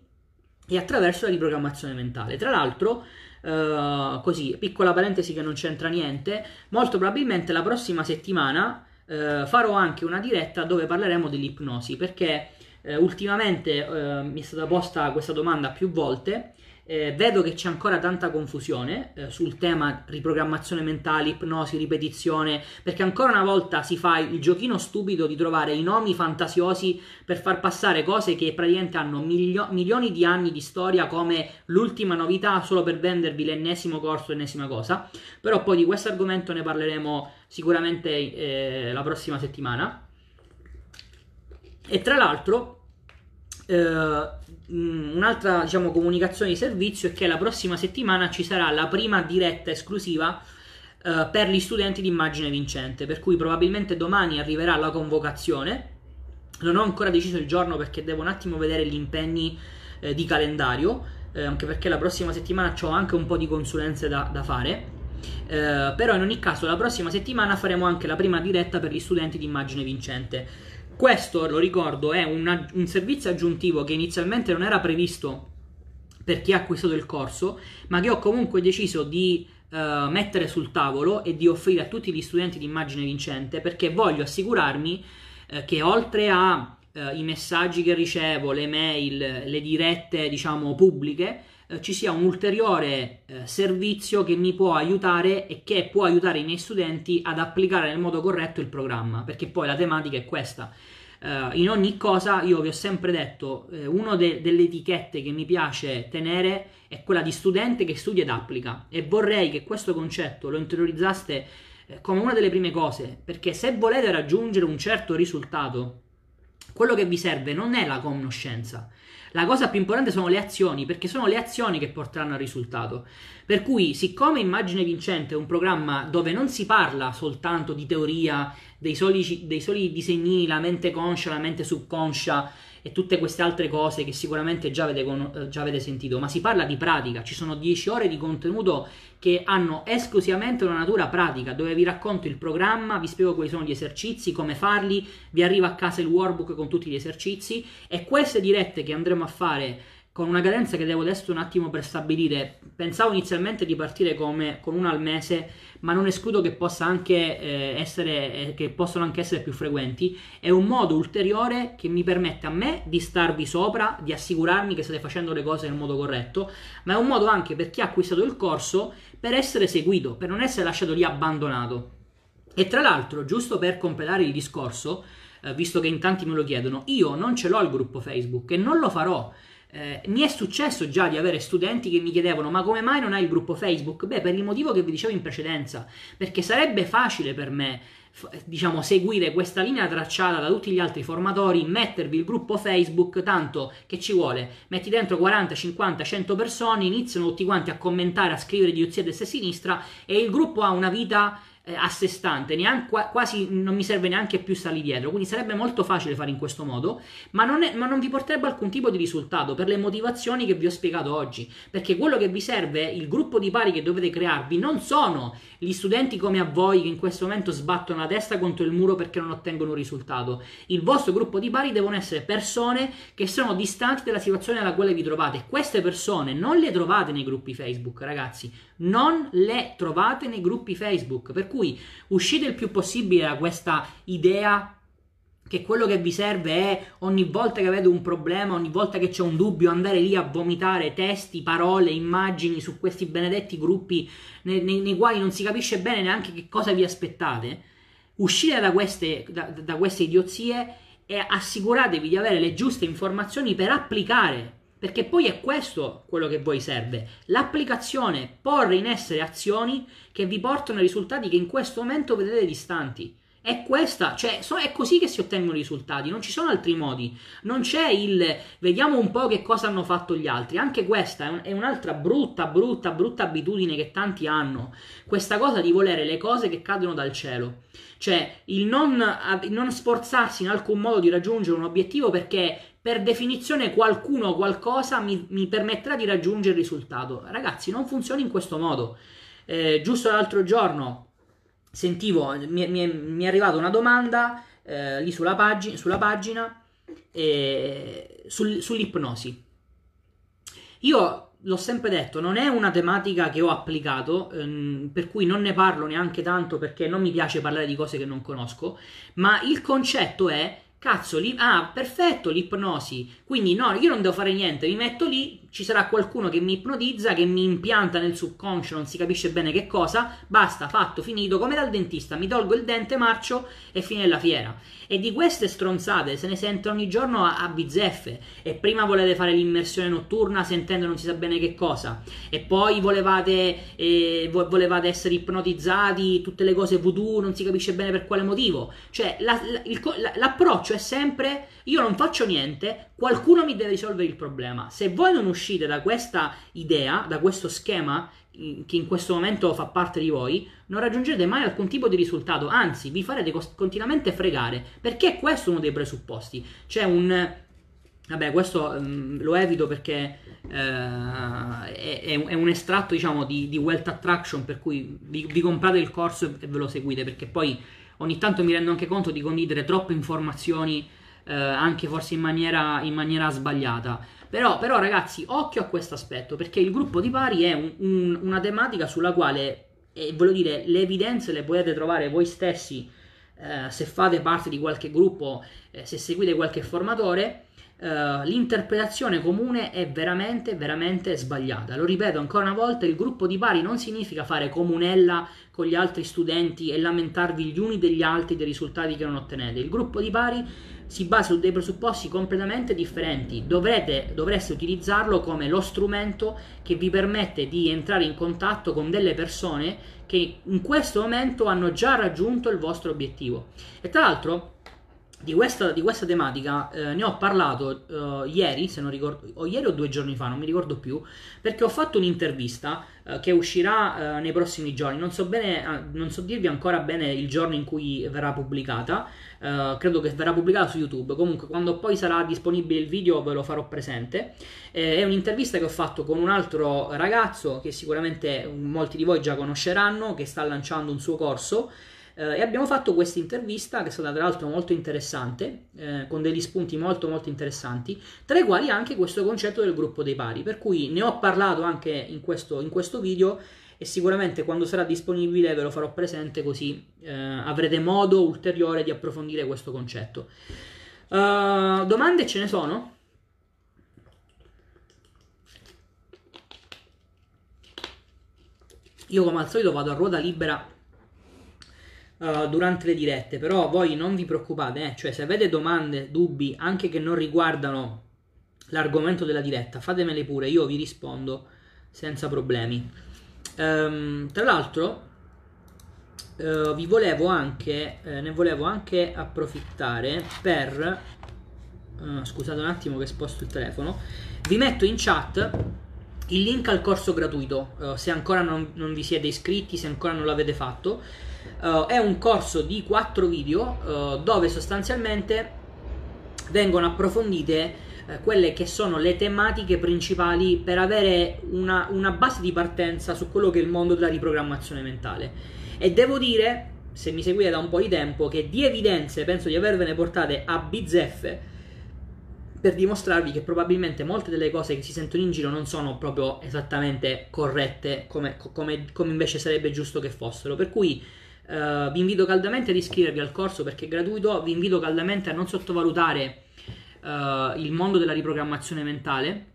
è attraverso la riprogrammazione mentale. Tra l'altro, eh, così, piccola parentesi che non c'entra niente, molto probabilmente la prossima settimana eh, farò anche una diretta dove parleremo dell'ipnosi, perché eh, ultimamente mi è stata posta questa domanda più volte eh, vedo che c'è ancora tanta confusione eh, sul tema riprogrammazione mentale, ipnosi, ripetizione, perché ancora una volta si fa il giochino stupido di trovare i nomi fantasiosi per far passare cose che praticamente hanno milio- milioni di anni di storia come l'ultima novità solo per vendervi l'ennesimo corso, l'ennesima cosa. Però poi di questo argomento ne parleremo sicuramente eh, la prossima settimana. E tra l'altro eh, un'altra diciamo, comunicazione di servizio è che la prossima settimana ci sarà la prima diretta esclusiva eh, per gli studenti di immagine vincente, per cui probabilmente domani arriverà la convocazione. Non ho ancora deciso il giorno perché devo un attimo vedere gli impegni eh, di calendario, eh, anche perché la prossima settimana ho anche un po' di consulenze da, da fare. Eh, però in ogni caso la prossima settimana faremo anche la prima diretta per gli studenti di immagine vincente questo, lo ricordo, è una, un servizio aggiuntivo che inizialmente non era previsto per chi ha acquistato il corso, ma che ho comunque deciso di uh, mettere sul tavolo e di offrire a tutti gli studenti di immagine vincente perché voglio assicurarmi uh, che oltre a uh, i messaggi che ricevo, le mail, le dirette diciamo pubbliche, ci sia un ulteriore servizio che mi può aiutare e che può aiutare i miei studenti ad applicare nel modo corretto il programma, perché poi la tematica è questa Uh, in ogni cosa io vi ho sempre detto, eh, una de- delle etichette che mi piace tenere è quella di studente che studia ed applica. E vorrei che questo concetto lo interiorizzaste eh, come una delle prime cose, perché se volete raggiungere un certo risultato, quello che vi serve non è la conoscenza, la cosa più importante sono le azioni, perché sono le azioni che porteranno al risultato. Per cui, siccome Immagine Vincente è un programma dove non si parla soltanto di teoria, dei soli, dei soli disegnini, la mente conscia, la mente subconscia e tutte queste altre cose che sicuramente già avete, eh, già avete sentito, ma si parla di pratica, ci sono 10 ore di contenuto che hanno esclusivamente una natura pratica, dove vi racconto il programma, vi spiego quali sono gli esercizi, come farli, vi arriva a casa il workbook con tutti gli esercizi e queste dirette che andremo a fare con una cadenza che devo adesso un attimo per stabilire. Pensavo inizialmente di partire come, con una al mese, ma non escludo che, possa anche, eh, essere, eh, che possano anche essere più frequenti. È un modo ulteriore che mi permette a me di starvi sopra, di assicurarmi che state facendo le cose nel modo corretto, ma è un modo anche per chi ha acquistato il corso per essere seguito, per non essere lasciato lì abbandonato. E tra l'altro, giusto per completare il discorso, eh, visto che in tanti me lo chiedono, io non ce l'ho il gruppo Facebook e non lo farò eh, mi è successo già di avere studenti che mi chiedevano ma come mai non hai il gruppo Facebook? Beh, per il motivo che vi dicevo in precedenza, perché sarebbe facile per me diciamo seguire questa linea tracciata da tutti gli altri formatori, mettervi il gruppo Facebook, tanto che ci vuole, metti dentro 40, 50, 100 persone, iniziano tutti quanti a commentare, a scrivere di a destra e sinistra e il gruppo ha una vita eh, a sé stante, neanche, quasi non mi serve neanche più starli dietro, quindi sarebbe molto facile fare in questo modo, ma non, è, ma non, vi porterebbe alcun tipo di risultato per le motivazioni che vi ho spiegato oggi, perché quello che vi serve, il gruppo di pari che dovete crearvi, non sono gli studenti come a voi che in questo momento sbattono la testa contro il muro perché non ottengono un risultato, il vostro gruppo di pari devono essere persone che sono distanti dalla situazione nella quale vi trovate, queste persone non le trovate nei gruppi Facebook, ragazzi, non le trovate nei gruppi Facebook, per cui uscite il più possibile da questa idea che quello che vi serve è ogni volta che avete un problema, ogni volta che c'è un dubbio, andare lì a vomitare testi, parole, immagini su questi benedetti gruppi nei, nei, nei quali non si capisce bene neanche che cosa vi aspettate. Uscite da queste, da, da queste idiozie e assicuratevi di avere le giuste informazioni per applicare perché poi è questo quello che voi serve, l'applicazione, porre in essere azioni che vi portano ai risultati che in questo momento vedete distanti. È questa, cioè è così che si ottengono i risultati, non ci sono altri modi. Non c'è il vediamo un po' che cosa hanno fatto gli altri. Anche questa è, un'altra brutta, brutta, brutta abitudine che tanti hanno. Questa cosa di volere le cose che cadono dal cielo. Cioè il non, non sforzarsi in alcun modo di raggiungere un obiettivo perché per definizione qualcuno o qualcosa mi, mi, permetterà di raggiungere il risultato. Ragazzi, non funziona in questo modo. Eh, giusto l'altro giorno sentivo, mi, mi, mi è arrivata una domanda eh, lì sulla, pag- sulla pagina eh, sul, sull'ipnosi. Io l'ho sempre detto, non è una tematica che ho applicato, ehm, per cui non ne parlo neanche tanto perché non mi piace parlare di cose che non conosco, ma il concetto è Cazzo, li- ah, perfetto l'ipnosi. Quindi no, io non devo fare niente, mi metto lì, ci sarà qualcuno che mi ipnotizza, che mi impianta nel subconscio, non si capisce bene che cosa, basta, fatto, finito, come dal dentista, mi tolgo il dente, marcio e fine la fiera. E di queste stronzate se ne sente ogni giorno a, a bizzeffe. E prima volete fare l'immersione notturna sentendo non si sa bene che cosa. E poi volevate, eh, volevate essere ipnotizzati, tutte le cose voodoo, non si capisce bene per quale motivo. Cioè, la, la, il, la, l'approccio è sempre, io non faccio niente, qualcuno mi deve risolvere il problema. Se voi non uscite da questa idea, da questo schema, che in questo momento fa parte di voi, non raggiungerete mai alcun tipo di risultato, anzi vi farete continuamente fregare, perché questo è uno dei presupposti. C'è un... Vabbè, questo um, lo evito perché uh, è, è, un estratto, diciamo, di, di Wealth Attraction, per cui vi, vi comprate il corso e, e, ve lo seguite, perché poi ogni tanto mi rendo anche conto di condividere troppe informazioni, uh, anche forse in maniera, in maniera sbagliata. Però, però, ragazzi, occhio a questo aspetto, perché il gruppo di pari è un, un, una tematica sulla quale, e voglio dire, le evidenze le potete trovare voi stessi eh, se fate parte di qualche gruppo, eh, se seguite qualche formatore. Uh, l'interpretazione comune è veramente, veramente sbagliata. Lo ripeto ancora una volta: il gruppo di pari non significa fare comunella con gli altri studenti e lamentarvi gli uni degli altri dei risultati che non ottenete. Il gruppo di pari si basa su dei presupposti completamente differenti. Dovrete, dovreste utilizzarlo come lo strumento che vi permette di entrare in contatto con delle persone che in questo momento hanno già raggiunto il vostro obiettivo. E tra l'altro, di questa, di questa tematica eh, ne ho parlato uh, ieri, se non ricordo, o ieri o due giorni fa, non mi ricordo più, perché ho fatto un'intervista uh, che uscirà uh, nei prossimi giorni. Non so, bene, non so dirvi ancora bene il giorno in cui verrà pubblicata, credo che verrà pubblicata su YouTube. Comunque, quando poi sarà disponibile il video, ve lo farò presente. Eh, è un'intervista che ho fatto con un altro ragazzo che sicuramente molti di voi già conosceranno, che sta lanciando un suo corso eh, e abbiamo fatto questa intervista che è stata tra l'altro molto interessante, eh, con degli spunti molto molto interessanti, tra i quali anche questo concetto del gruppo dei pari, per cui ne ho parlato anche in questo, in questo video e sicuramente quando sarà disponibile ve lo farò presente così eh, avrete modo ulteriore di approfondire questo concetto. Uh, domande ce ne sono? Io come al solito vado a ruota libera uh, durante le dirette, però voi non vi preoccupate, eh? cioè se avete domande, dubbi, anche che non riguardano l'argomento della diretta, fatemele pure, io vi rispondo senza problemi. Um, tra l'altro, uh, vi volevo anche, eh, ne volevo anche approfittare per, uh, scusate un attimo che sposto il telefono, vi metto in chat il link al corso gratuito, uh, se ancora non, non, vi siete iscritti, se ancora non l'avete fatto. È un corso di 4 video dove sostanzialmente vengono approfondite eh, quelle che sono le tematiche principali per avere una, una base di partenza su quello che è il mondo della riprogrammazione mentale. E devo dire, se mi seguite da un po' di tempo, che di evidenze penso di avervene portate a bizzeffe per dimostrarvi che probabilmente molte delle cose che si sentono in giro non sono proprio esattamente corrette come, come, come invece sarebbe giusto che fossero. Per cui uh, vi invito caldamente ad iscrivervi al corso perché è gratuito, vi invito caldamente a non sottovalutare uh, il mondo della riprogrammazione mentale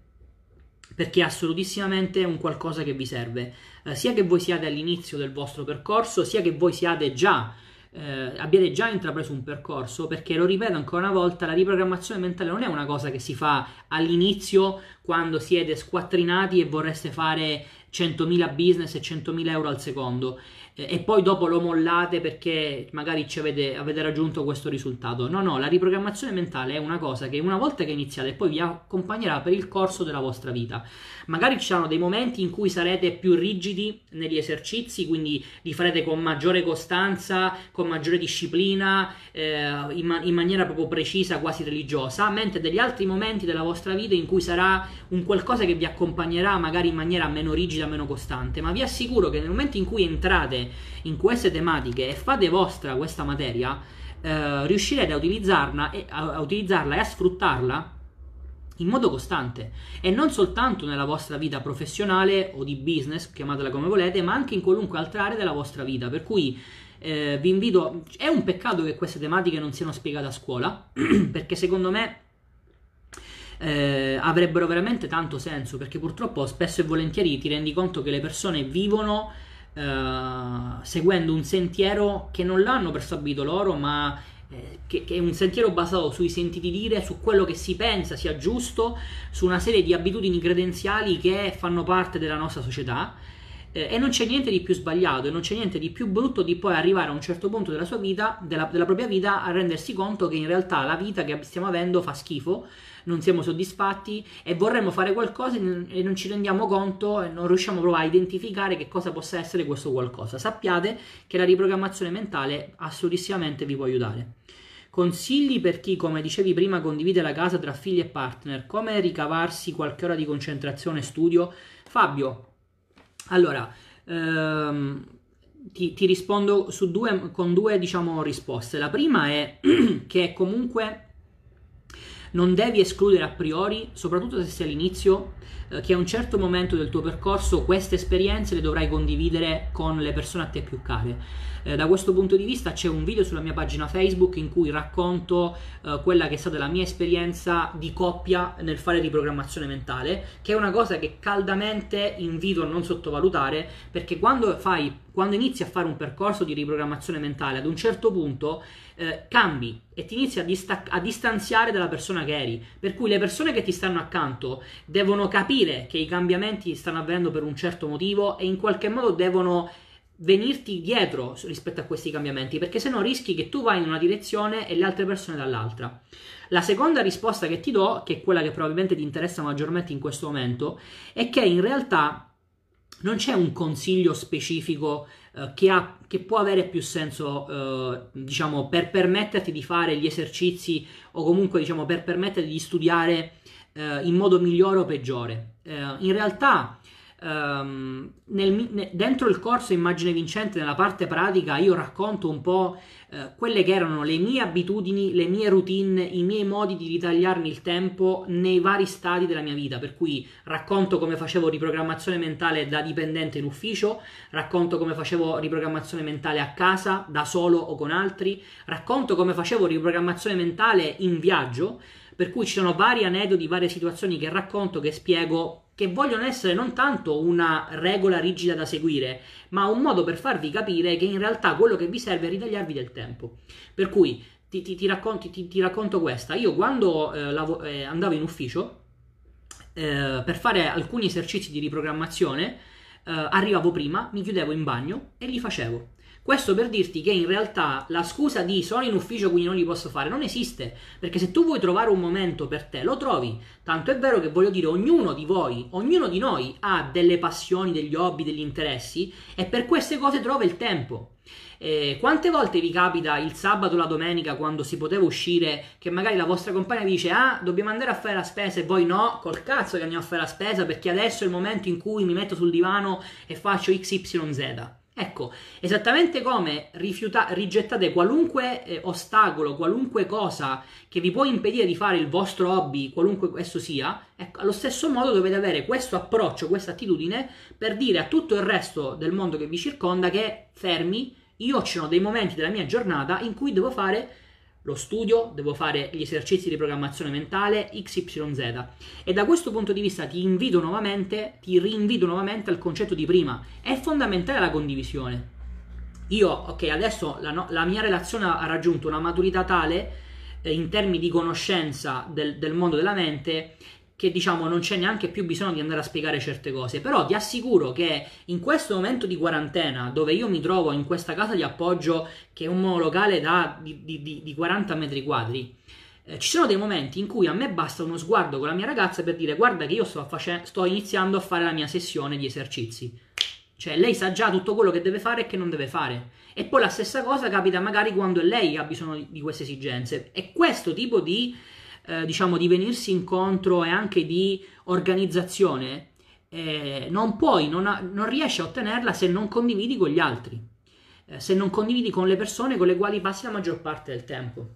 perché è assolutissimamente un qualcosa che vi serve, uh, sia che voi siate all'inizio del vostro percorso, sia che voi siate già eh, abbiate già intrapreso un percorso, perché lo ripeto ancora una volta, la riprogrammazione mentale non è una cosa che si fa all'inizio quando siete squattrinati e vorreste fare 100.000 business e 100.000 euro al secondo e poi dopo lo mollate perché magari avete, avete, raggiunto questo risultato. No, no, la riprogrammazione mentale è una cosa che una volta che iniziate poi vi accompagnerà per il corso della vostra vita. Magari ci saranno dei momenti in cui sarete più rigidi negli esercizi, quindi li farete con maggiore costanza, con maggiore disciplina, eh, in, ma- in maniera proprio precisa, quasi religiosa, mentre degli altri momenti della vostra vita in cui sarà un qualcosa che vi accompagnerà magari in maniera meno rigida, meno costante. Ma vi assicuro che nel momento in cui entrate in queste tematiche e fate vostra questa materia, eh, riuscirete a utilizzarla, e, a, a utilizzarla e a sfruttarla in modo costante e non soltanto nella vostra vita professionale o di business, chiamatela come volete, ma anche in qualunque altra area della vostra vita. Per cui eh, vi invito, è un peccato che queste tematiche non siano spiegate a scuola, (clears throat) perché secondo me eh, avrebbero veramente tanto senso, perché purtroppo spesso e volentieri ti rendi conto che le persone vivono uh, seguendo un sentiero che non l'hanno prestabilito loro, ma eh, che, che, è un sentiero basato sui sentiti dire, su quello che si pensa sia giusto, su una serie di abitudini credenziali che fanno parte della nostra società. Eh, e non c'è niente di più sbagliato e non c'è niente di più brutto di poi arrivare a un certo punto della sua vita, della, della propria vita, a rendersi conto che in realtà la vita che stiamo avendo fa schifo non siamo soddisfatti e vorremmo fare qualcosa e non ci rendiamo conto e non riusciamo proprio a identificare che cosa possa essere questo qualcosa. Sappiate che la riprogrammazione mentale assolutissimamente vi può aiutare. Consigli per chi, come dicevi prima, condivide la casa tra figli e partner. Come ricavarsi qualche ora di concentrazione e studio? Fabio, allora, ehm, ti, ti, rispondo due, con due diciamo, risposte. La prima è (clears throat) che comunque non devi escludere a priori, soprattutto se sei all'inizio, eh, che a un certo momento del tuo percorso queste esperienze le dovrai condividere con le persone a te più care. Eh, da questo punto di vista c'è un video sulla mia pagina Facebook in cui racconto eh, quella che è stata la mia esperienza di coppia nel fare riprogrammazione mentale, che è una cosa che caldamente invito a non sottovalutare, perché quando fai quando inizi a fare un percorso di riprogrammazione mentale, ad un certo punto eh, cambi e ti inizi a, distac- a, distanziare dalla persona che eri. Per cui le persone che ti stanno accanto devono capire che i cambiamenti stanno avvenendo per un certo motivo e in qualche modo devono venirti dietro rispetto a questi cambiamenti, perché se no rischi che tu vai in una direzione e le altre persone dall'altra. La seconda risposta che ti do, che è quella che probabilmente ti interessa maggiormente in questo momento, è che in realtà non c'è un consiglio specifico eh, che, ha, che, può avere più senso, eh, diciamo, per permetterti di fare gli esercizi o comunque, diciamo, per permetterti di studiare eh, in modo migliore o peggiore. Eh, in realtà, ehm, nel, dentro il corso Immagine Vincente, nella parte pratica, io racconto un po' Eh, quelle che erano le mie abitudini, le mie routine, i miei modi di ritagliarmi il tempo nei vari stadi della mia vita, per cui racconto come facevo riprogrammazione mentale da dipendente in ufficio, racconto come facevo riprogrammazione mentale a casa, da solo o con altri, racconto come facevo riprogrammazione mentale in viaggio, per cui ci sono vari aneddoti, varie situazioni che racconto, che spiego che vogliono essere non tanto una regola rigida da seguire, ma un modo per farvi capire che in realtà quello che vi serve è ritagliarvi del tempo. Per cui ti, ti, ti, racconto, ti racconto, questa. Io quando eh, lav- eh, andavo in ufficio, eh, per fare alcuni esercizi di riprogrammazione eh, arrivavo prima, mi chiudevo in bagno e li facevo. Questo per dirti che in realtà la scusa di sono in ufficio quindi non li posso fare non esiste, perché se tu vuoi trovare un momento per te lo trovi. Tanto è vero che voglio dire ognuno di voi, ognuno di noi ha delle passioni, degli hobby, degli interessi e per queste cose trova il tempo. Eh, quante volte vi capita il sabato o la domenica quando si poteva uscire che magari la vostra compagna dice ah dobbiamo andare a fare la spesa e voi no, col cazzo che andiamo a fare la spesa perché adesso è il momento in cui mi metto sul divano e faccio XYZ. Ecco, esattamente come rifiuta- rigettate qualunque eh, ostacolo, qualunque cosa che vi può impedire di fare il vostro hobby, qualunque esso sia, ecco, allo stesso modo dovete avere questo approccio, questa attitudine per dire a tutto il resto del mondo che vi circonda che fermi, io ho dei momenti della mia giornata in cui devo fare lo studio, devo fare gli esercizi di programmazione mentale XYZ. E da questo punto di vista ti invito nuovamente, ti rinvito nuovamente al concetto di prima. È fondamentale la condivisione. Io, ok, adesso la, no, la mia relazione ha raggiunto una maturità tale eh, in termini di conoscenza del, del mondo della mente che diciamo non c'è neanche più bisogno di andare a spiegare certe cose, però ti assicuro che in questo momento di quarantena, dove io mi trovo in questa casa di appoggio che è un monolocale da, di, di, di 40 metri quadri, eh, ci sono dei momenti in cui a me basta uno sguardo con la mia ragazza per dire guarda che io sto, face- sto iniziando a fare la mia sessione di esercizi. Cioè lei sa già tutto quello che deve fare e che non deve fare. E poi la stessa cosa capita magari quando lei ha bisogno di queste esigenze. E questo tipo di eh, diciamo, di venirsi incontro e anche di organizzazione, eh, non puoi, non, ha, non, riesci a ottenerla se non condividi con gli altri, eh, se non condividi con le persone con le quali passi la maggior parte del tempo.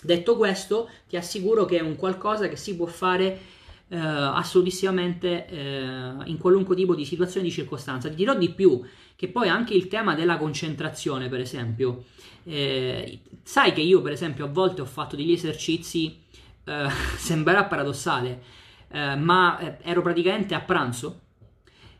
Detto questo, ti assicuro che è un qualcosa che si può fare eh, assolutissimamente eh, in qualunque tipo di situazione di circostanza. Ti dirò di più, che poi anche il tema della concentrazione, per esempio, eh, sai che io, per esempio, a volte ho fatto degli esercizi eh, (laughs) sembrerà paradossale, eh, ma eh, ero praticamente a pranzo.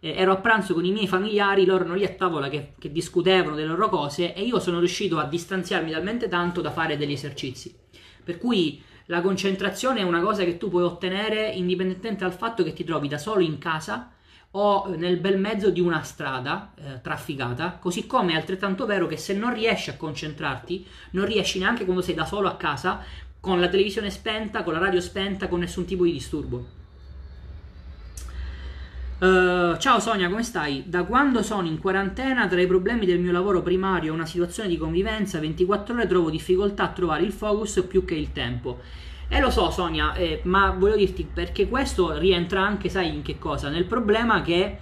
Eh, ero a pranzo con i miei familiari, loro erano lì a tavola che, che discutevano delle loro cose e io sono riuscito a distanziarmi talmente tanto da fare degli esercizi. Per cui la concentrazione è una cosa che tu puoi ottenere indipendentemente dal fatto che ti trovi da solo in casa o nel bel mezzo di una strada eh, trafficata, così come è altrettanto vero che se non riesci a concentrarti, non riesci neanche quando sei da solo a casa, con la televisione spenta, con la radio spenta, con nessun tipo di disturbo. Uh, ciao Sonia, come stai? Da quando sono in quarantena, tra i problemi del mio lavoro primario e una situazione di convivenza, 24 ore trovo difficoltà a trovare il focus più che il tempo. E lo so Sonia, eh, ma voglio dirti perché questo rientra anche, sai in che cosa? Nel problema che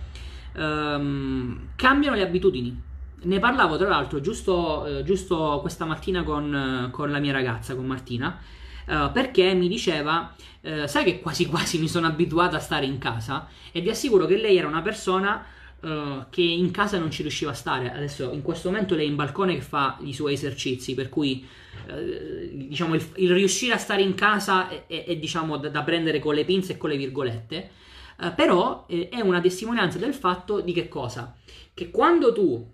um, cambiano le abitudini. Ne parlavo tra l'altro giusto, eh, giusto questa mattina con, con, la mia ragazza, con Martina, eh, perché mi diceva, eh, sai che quasi quasi mi sono abituata a stare in casa e vi assicuro che lei era una persona eh, che in casa non ci riusciva a stare. Adesso in questo momento lei è in balcone che fa i suoi esercizi, per cui diciamo il, il, riuscire a stare in casa è, è, è diciamo da, da, prendere con le pinze e con le virgolette. Uh, però eh, è una testimonianza del fatto di che cosa? Che quando tu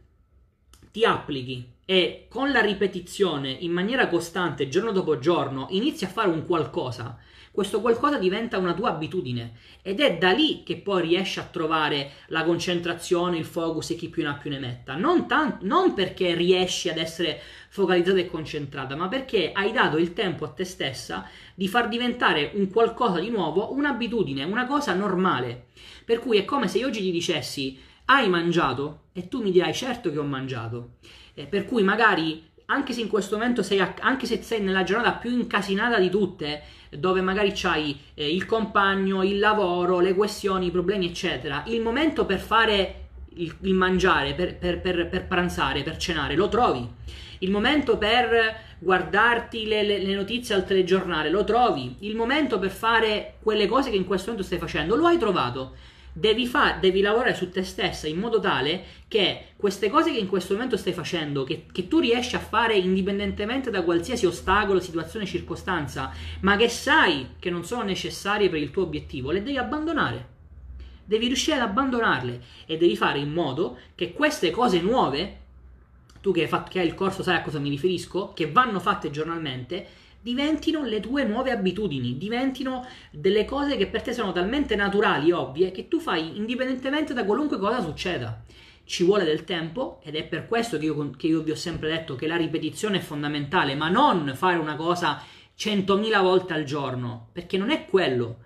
ti applichi e con la ripetizione in maniera costante, giorno dopo giorno, inizi a fare un qualcosa, questo qualcosa diventa una tua abitudine ed è da lì che poi riesci a trovare la concentrazione, il focus e chi più ne ha più ne metta. Non, tant- non perché riesci ad essere focalizzata e concentrata, ma perché hai dato il tempo a te stessa di far diventare un qualcosa di nuovo un'abitudine, una cosa normale. Per cui è come se io oggi ti dicessi hai mangiato? E tu mi dirai certo che ho mangiato. Eh, per cui magari anche se in questo momento sei, a, anche se sei nella giornata più incasinata di tutte, dove magari c'hai eh, il compagno, il lavoro, le questioni, i problemi, eccetera, il momento per fare il, il mangiare, per, per, per, per, pranzare, per cenare, lo trovi. Il momento per guardarti le, le, le notizie al telegiornale, lo trovi. Il momento per fare quelle cose che in questo momento stai facendo, lo hai trovato. Devi, fa- devi, lavorare su te stessa in modo tale che queste cose che in questo momento stai facendo, che, che, tu riesci a fare indipendentemente da qualsiasi ostacolo, situazione, circostanza, ma che sai che non sono necessarie per il tuo obiettivo, le devi abbandonare. Devi riuscire ad abbandonarle e devi fare in modo che queste cose nuove, tu che hai, fatto, che hai il corso sai a cosa mi riferisco, che vanno fatte giornalmente, diventino le tue nuove abitudini, diventino delle cose che per te sono talmente naturali, ovvie, che tu fai indipendentemente da qualunque cosa succeda. Ci vuole del tempo ed è per questo che io, che io vi ho sempre detto che la ripetizione è fondamentale, ma non fare una cosa 100.000 volte al giorno, perché non è quello.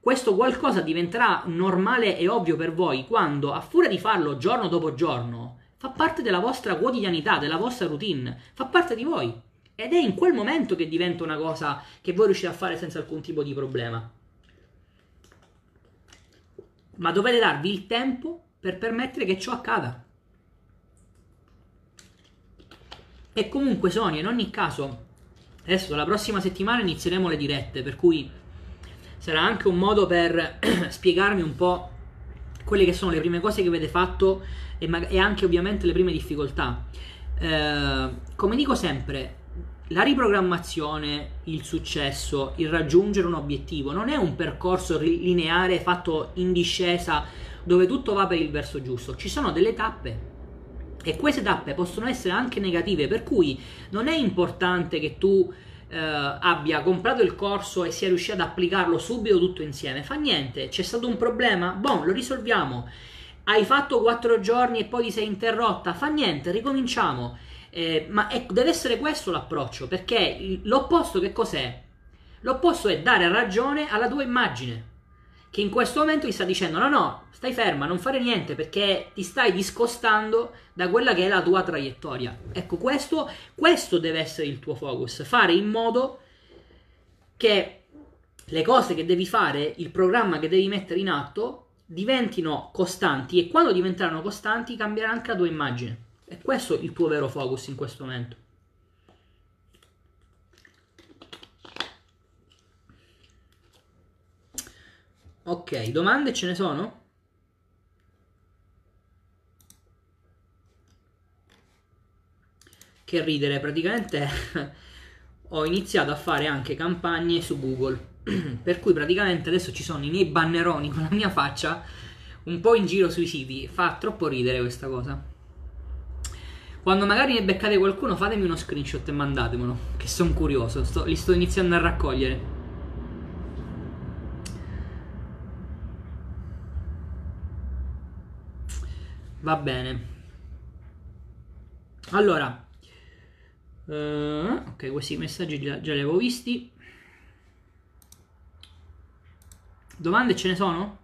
Questo qualcosa diventerà normale e ovvio per voi quando, a furia di farlo giorno dopo giorno, fa parte della vostra quotidianità, della vostra routine, fa parte di voi. Ed è in quel momento che diventa una cosa che voi riuscite a fare senza alcun tipo di problema. Ma dovete darvi il tempo per permettere che ciò accada. E comunque Sony, in ogni caso, adesso dalla prossima settimana inizieremo le dirette, per cui sarà anche un modo per (clears throat) spiegarmi un po' quelle che sono le prime cose che avete fatto e, ma- e anche ovviamente le prime difficoltà. Eh, come dico sempre, la riprogrammazione, il successo, il raggiungere un obiettivo non è un percorso lineare fatto in discesa dove tutto va per il verso giusto. Ci sono delle tappe e queste tappe possono essere anche negative, per cui non è importante che tu eh, abbia comprato il corso e sia riuscito ad applicarlo subito tutto insieme. Fa niente, c'è stato un problema, boh, lo risolviamo. Hai fatto quattro giorni e poi ti sei interrotta, fa niente, ricominciamo eh, ma è, deve essere questo l'approccio, perché l'opposto che cos'è? L'opposto è dare ragione alla tua immagine, che in questo momento ti sta dicendo no no, stai ferma, non fare niente perché ti stai discostando da quella che è la tua traiettoria. Ecco, questo, questo deve essere il tuo focus, fare in modo che le cose che devi fare, il programma che devi mettere in atto, diventino costanti e quando diventeranno costanti cambierà anche la tua immagine. È questo il tuo vero focus in questo momento. Ok, domande ce ne sono? Che ridere, praticamente (laughs) ho iniziato a fare anche campagne su Google. (clears throat) per cui praticamente adesso ci sono i miei banneroni con la mia faccia un po' in giro sui siti. Fa troppo ridere questa cosa. Quando magari ne beccate qualcuno, fatemi uno screenshot e mandatemelo. Che sono curioso, sto, li sto iniziando a raccogliere. Va bene. Allora, uh, ok, questi messaggi già, già li avevo visti. Domande ce ne sono?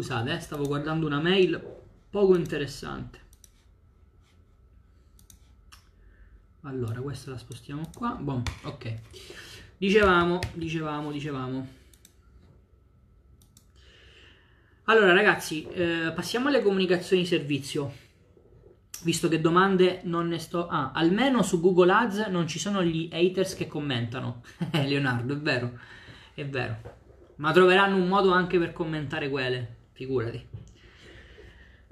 Scusate, eh, stavo guardando una mail poco interessante. Allora, questa la spostiamo qua. Boh, ok. Dicevamo, dicevamo, dicevamo. Allora, ragazzi, eh, passiamo alle comunicazioni servizio visto che domande non ne sto... Ah, almeno su Google Ads non ci sono gli haters che commentano. (laughs) Leonardo, è vero, è vero. Ma troveranno un modo anche per commentare quelle, figurati.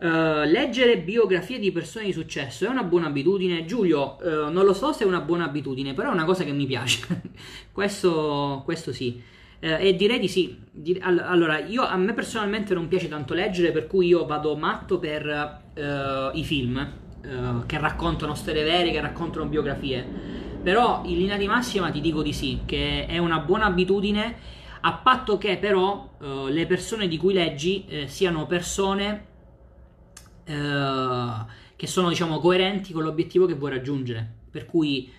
Uh, leggere biografie di persone di successo è una buona abitudine. Giulio, uh, non lo so se è una buona abitudine, però è una cosa che mi piace. (laughs) questo, questo sì. Uh, e direi di sì. Di, all- allora, io, a me personalmente non piace tanto leggere, per cui io vado matto per i film che raccontano storie vere, che raccontano biografie. Però in linea di massima ti dico di sì, che è una buona abitudine, a patto che però uh, le persone di cui leggi eh, siano persone uh, che sono diciamo coerenti con l'obiettivo che vuoi raggiungere. Per cui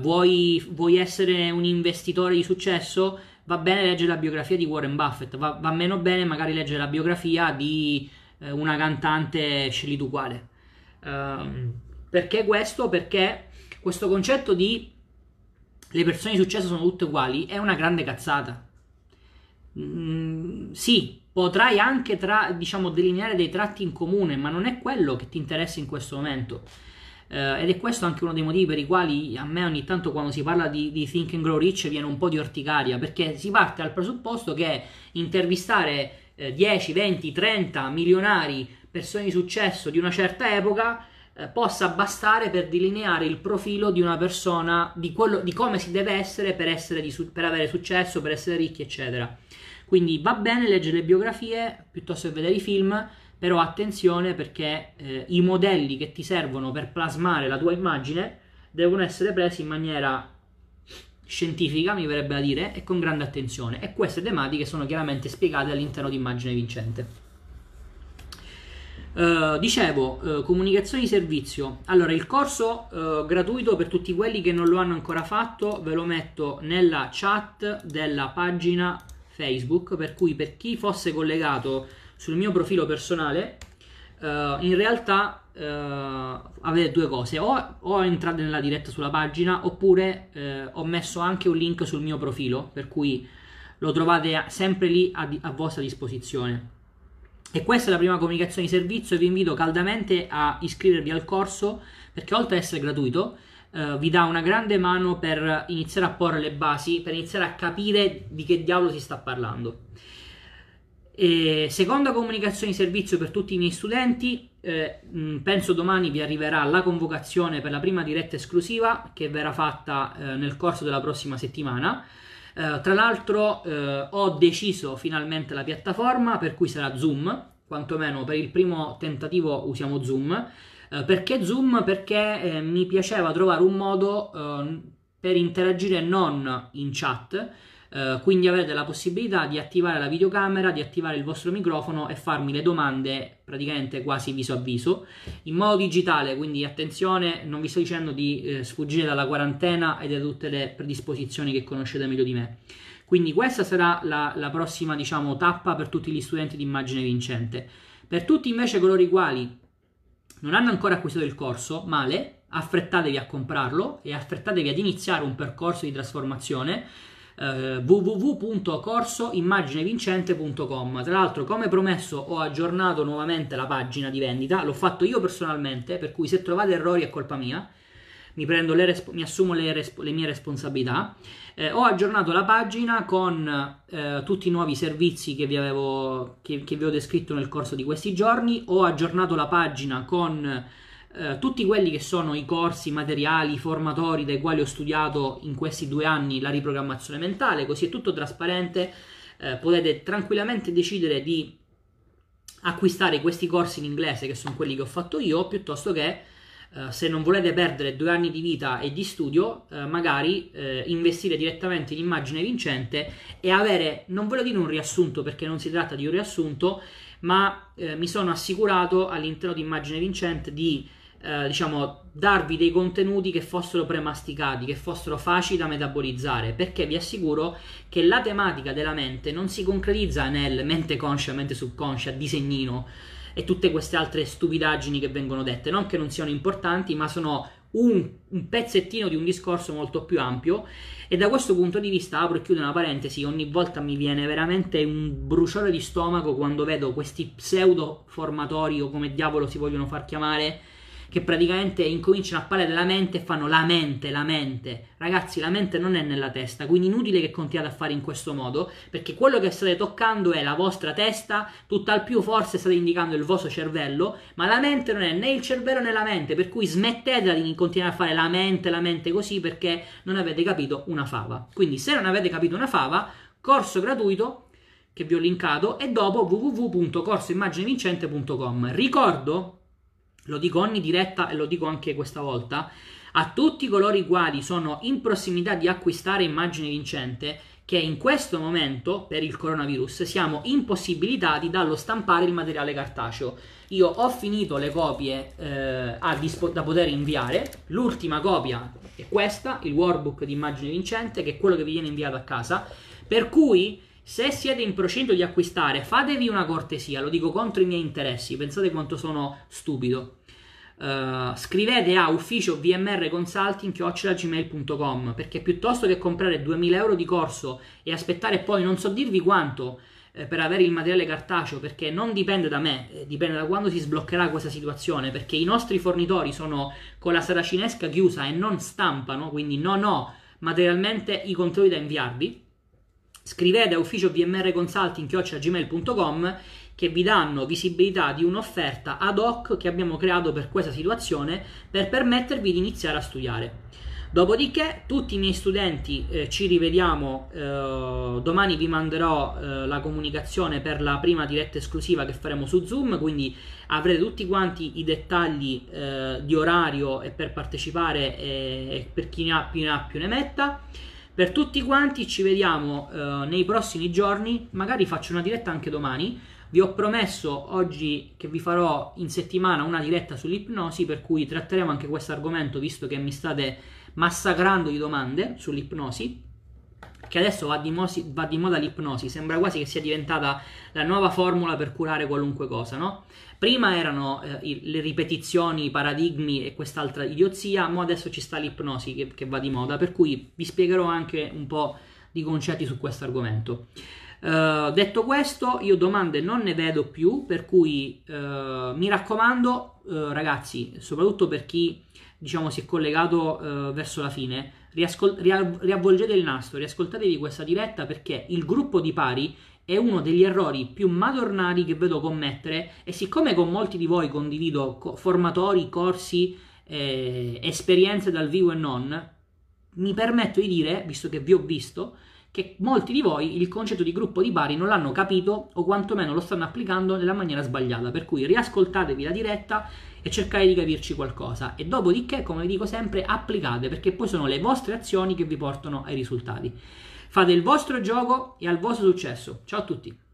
vuoi, vuoi essere un investitore di successo, va bene leggere la biografia di Warren Buffett, va, va meno bene magari leggere la biografia di eh, una cantante scegli tu quale. Uh, perché questo? Perché questo concetto di le persone di successo sono tutte uguali è una grande cazzata. Mm, sì, potrai anche tra, diciamo, delineare dei tratti in comune, ma non è quello che ti interessa in questo momento. Uh, ed è questo anche uno dei motivi per i quali a me ogni tanto quando si parla di, di Think and Grow Rich viene un po' di orticaria, perché si parte dal presupposto che intervistare eh, 10, 20, 30 milionari persone di successo di una certa epoca eh, possa bastare per delineare il profilo di una persona, di, quello, di come si deve essere per, essere di, per avere successo, per essere ricchi, eccetera. Quindi va bene leggere le biografie piuttosto che vedere i film, però attenzione perché eh, i modelli che ti servono per plasmare la tua immagine devono essere presi in maniera scientifica, mi verrebbe da dire, e con grande attenzione. E queste tematiche sono chiaramente spiegate all'interno di Immagine Vincente. Uh, dicevo, uh, comunicazione di servizio. Allora, il corso uh, gratuito per tutti quelli che non lo hanno ancora fatto, ve lo metto nella chat della pagina Facebook, per cui per chi fosse collegato sul mio profilo personale, in realtà avete due cose. O, o entrate nella diretta sulla pagina, oppure ho messo anche un link sul mio profilo, per cui lo trovate sempre lì a, a vostra disposizione. E questa è la prima comunicazione di servizio vi invito caldamente a iscrivervi al corso perché oltre ad essere gratuito eh, vi dà una grande mano per iniziare a porre le basi, per iniziare a capire di che diavolo si sta parlando. E seconda comunicazione di servizio per tutti i miei studenti, eh, penso domani vi arriverà la convocazione per la prima diretta esclusiva che verrà fatta eh, nel corso della prossima settimana. Uh, tra l'altro uh, ho deciso finalmente la piattaforma per cui sarà Zoom, quantomeno per il primo tentativo usiamo Zoom. Uh, perché Zoom? Perché eh, mi piaceva trovare un modo per interagire non in chat, Uh, quindi avete la possibilità di attivare la videocamera, di attivare il vostro microfono e farmi le domande praticamente quasi viso a viso in modo digitale. Quindi attenzione, non vi sto dicendo di eh, sfuggire dalla quarantena e da tutte le predisposizioni che conoscete meglio di me. Quindi questa sarà la, la prossima diciamo, tappa per tutti gli studenti di immagine vincente. Per tutti invece coloro i quali non hanno ancora acquistato il corso, male, affrettatevi a comprarlo e affrettatevi ad iniziare un percorso di trasformazione eh, www.corsoimmaginevincente.com. Tra l'altro, come promesso, ho aggiornato nuovamente la pagina di vendita. L'ho fatto io personalmente, per cui se trovate errori è colpa mia. Mi, resp- mi assumo le, resp- le, mie responsabilità. Eh, ho aggiornato la pagina con eh, tutti i nuovi servizi che vi, avevo, che, che vi ho descritto nel corso di questi giorni. Ho aggiornato la pagina con eh, tutti quelli che sono i corsi, i materiali, i formatori dai quali ho studiato in questi due anni la riprogrammazione mentale, così è tutto trasparente, eh, potete tranquillamente decidere di acquistare questi corsi in inglese che sono quelli che ho fatto io, piuttosto che Uh, se non volete perdere due anni di vita e di studio, uh, magari uh, investire direttamente in immagine vincente e avere, non voglio dire un riassunto perché non si tratta di un riassunto, ma mi sono assicurato all'interno di immagine vincente di eh, diciamo, darvi dei contenuti che fossero premasticati, che fossero facili da metabolizzare, perché vi assicuro che la tematica della mente non si concretizza nel mente conscia, mente subconscia, disegnino e tutte queste altre stupidaggini che vengono dette, non che non siano importanti, ma sono un, un, pezzettino di un discorso molto più ampio. E da questo punto di vista apro e chiudo una parentesi ogni volta mi viene veramente un bruciore di stomaco quando vedo questi pseudo formatori o come diavolo si vogliono far chiamare che praticamente incominciano a parlare della mente e fanno la mente, la mente. Ragazzi, la mente non è nella testa, quindi inutile che continuate a fare in questo modo, perché quello che state toccando è la vostra testa, tutt'al più forse state indicando il vostro cervello, ma la mente non è né il cervello né la mente, per cui smettetela di continuare a fare la mente, la mente così, perché non avete capito una fava. Quindi se non avete capito una fava, corso gratuito che vi ho linkato e dopo www.corsoimmaginevincente.com. Ricordo lo dico ogni diretta e lo dico anche questa volta, a tutti coloro i quali sono in prossimità di acquistare immagine vincente, che in questo momento, per il coronavirus, siamo impossibilitati dallo stampare il materiale cartaceo. Io ho finito le copie eh, dispo- da poter inviare, l'ultima copia è questa, il workbook di immagine vincente, che è quello che vi viene inviato a casa, per cui se siete in procinto di acquistare, fatevi una cortesia, lo dico contro i miei interessi, pensate quanto sono stupido. Uh, scrivete a ufficio vmrconsulting.gmail.com perché piuttosto che comprare 2000 euro di corso e aspettare poi non so dirvi quanto eh, per avere il materiale cartaceo perché non dipende da me, eh, dipende da quando si sbloccherà questa situazione perché i nostri fornitori sono con la saracinesca chiusa e non stampano quindi non ho materialmente i controlli da inviarvi. Scrivete a ufficio vmrconsulting.gmail.com che vi danno visibilità di un'offerta ad hoc che abbiamo creato per questa situazione per permettervi di iniziare a studiare. Dopodiché tutti i miei studenti eh, ci rivediamo, eh, domani vi manderò eh, la comunicazione per la prima diretta esclusiva che faremo su Zoom, quindi avrete tutti quanti i dettagli eh, di orario e per partecipare e per chi ne ha più ne ha più ne metta. Per tutti quanti ci vediamo eh, nei prossimi giorni, magari faccio una diretta anche domani. Vi ho promesso oggi che vi farò in settimana una diretta sull'ipnosi, per cui tratteremo anche questo argomento, visto che mi state massacrando di domande sull'ipnosi che adesso va di, mosi, va di, moda l'ipnosi, sembra quasi che sia diventata la nuova formula per curare qualunque cosa, no? Prima erano eh, i, le ripetizioni, i paradigmi e quest'altra idiozia, ma adesso ci sta l'ipnosi che, che, va di moda, per cui vi spiegherò anche un po' di concetti su questo argomento. Uh, detto questo, io domande non ne vedo più, per cui uh, mi raccomando, uh, ragazzi, soprattutto per chi diciamo, si è collegato verso la fine, riascol- ria- riavvolgete il nastro, riascoltatevi questa diretta perché il gruppo di pari è uno degli errori più madornali che vedo commettere e siccome con molti di voi condivido co- formatori, corsi, eh, esperienze dal vivo e non, mi permetto di dire, visto che vi ho visto, che molti di voi il concetto di gruppo di pari non l'hanno capito o quantomeno lo stanno applicando nella maniera sbagliata. Per cui riascoltatevi la diretta e cercate di capirci qualcosa. E dopodiché, come vi dico sempre, applicate perché poi sono le vostre azioni che vi portano ai risultati. Fate il vostro gioco e al vostro successo. Ciao a tutti!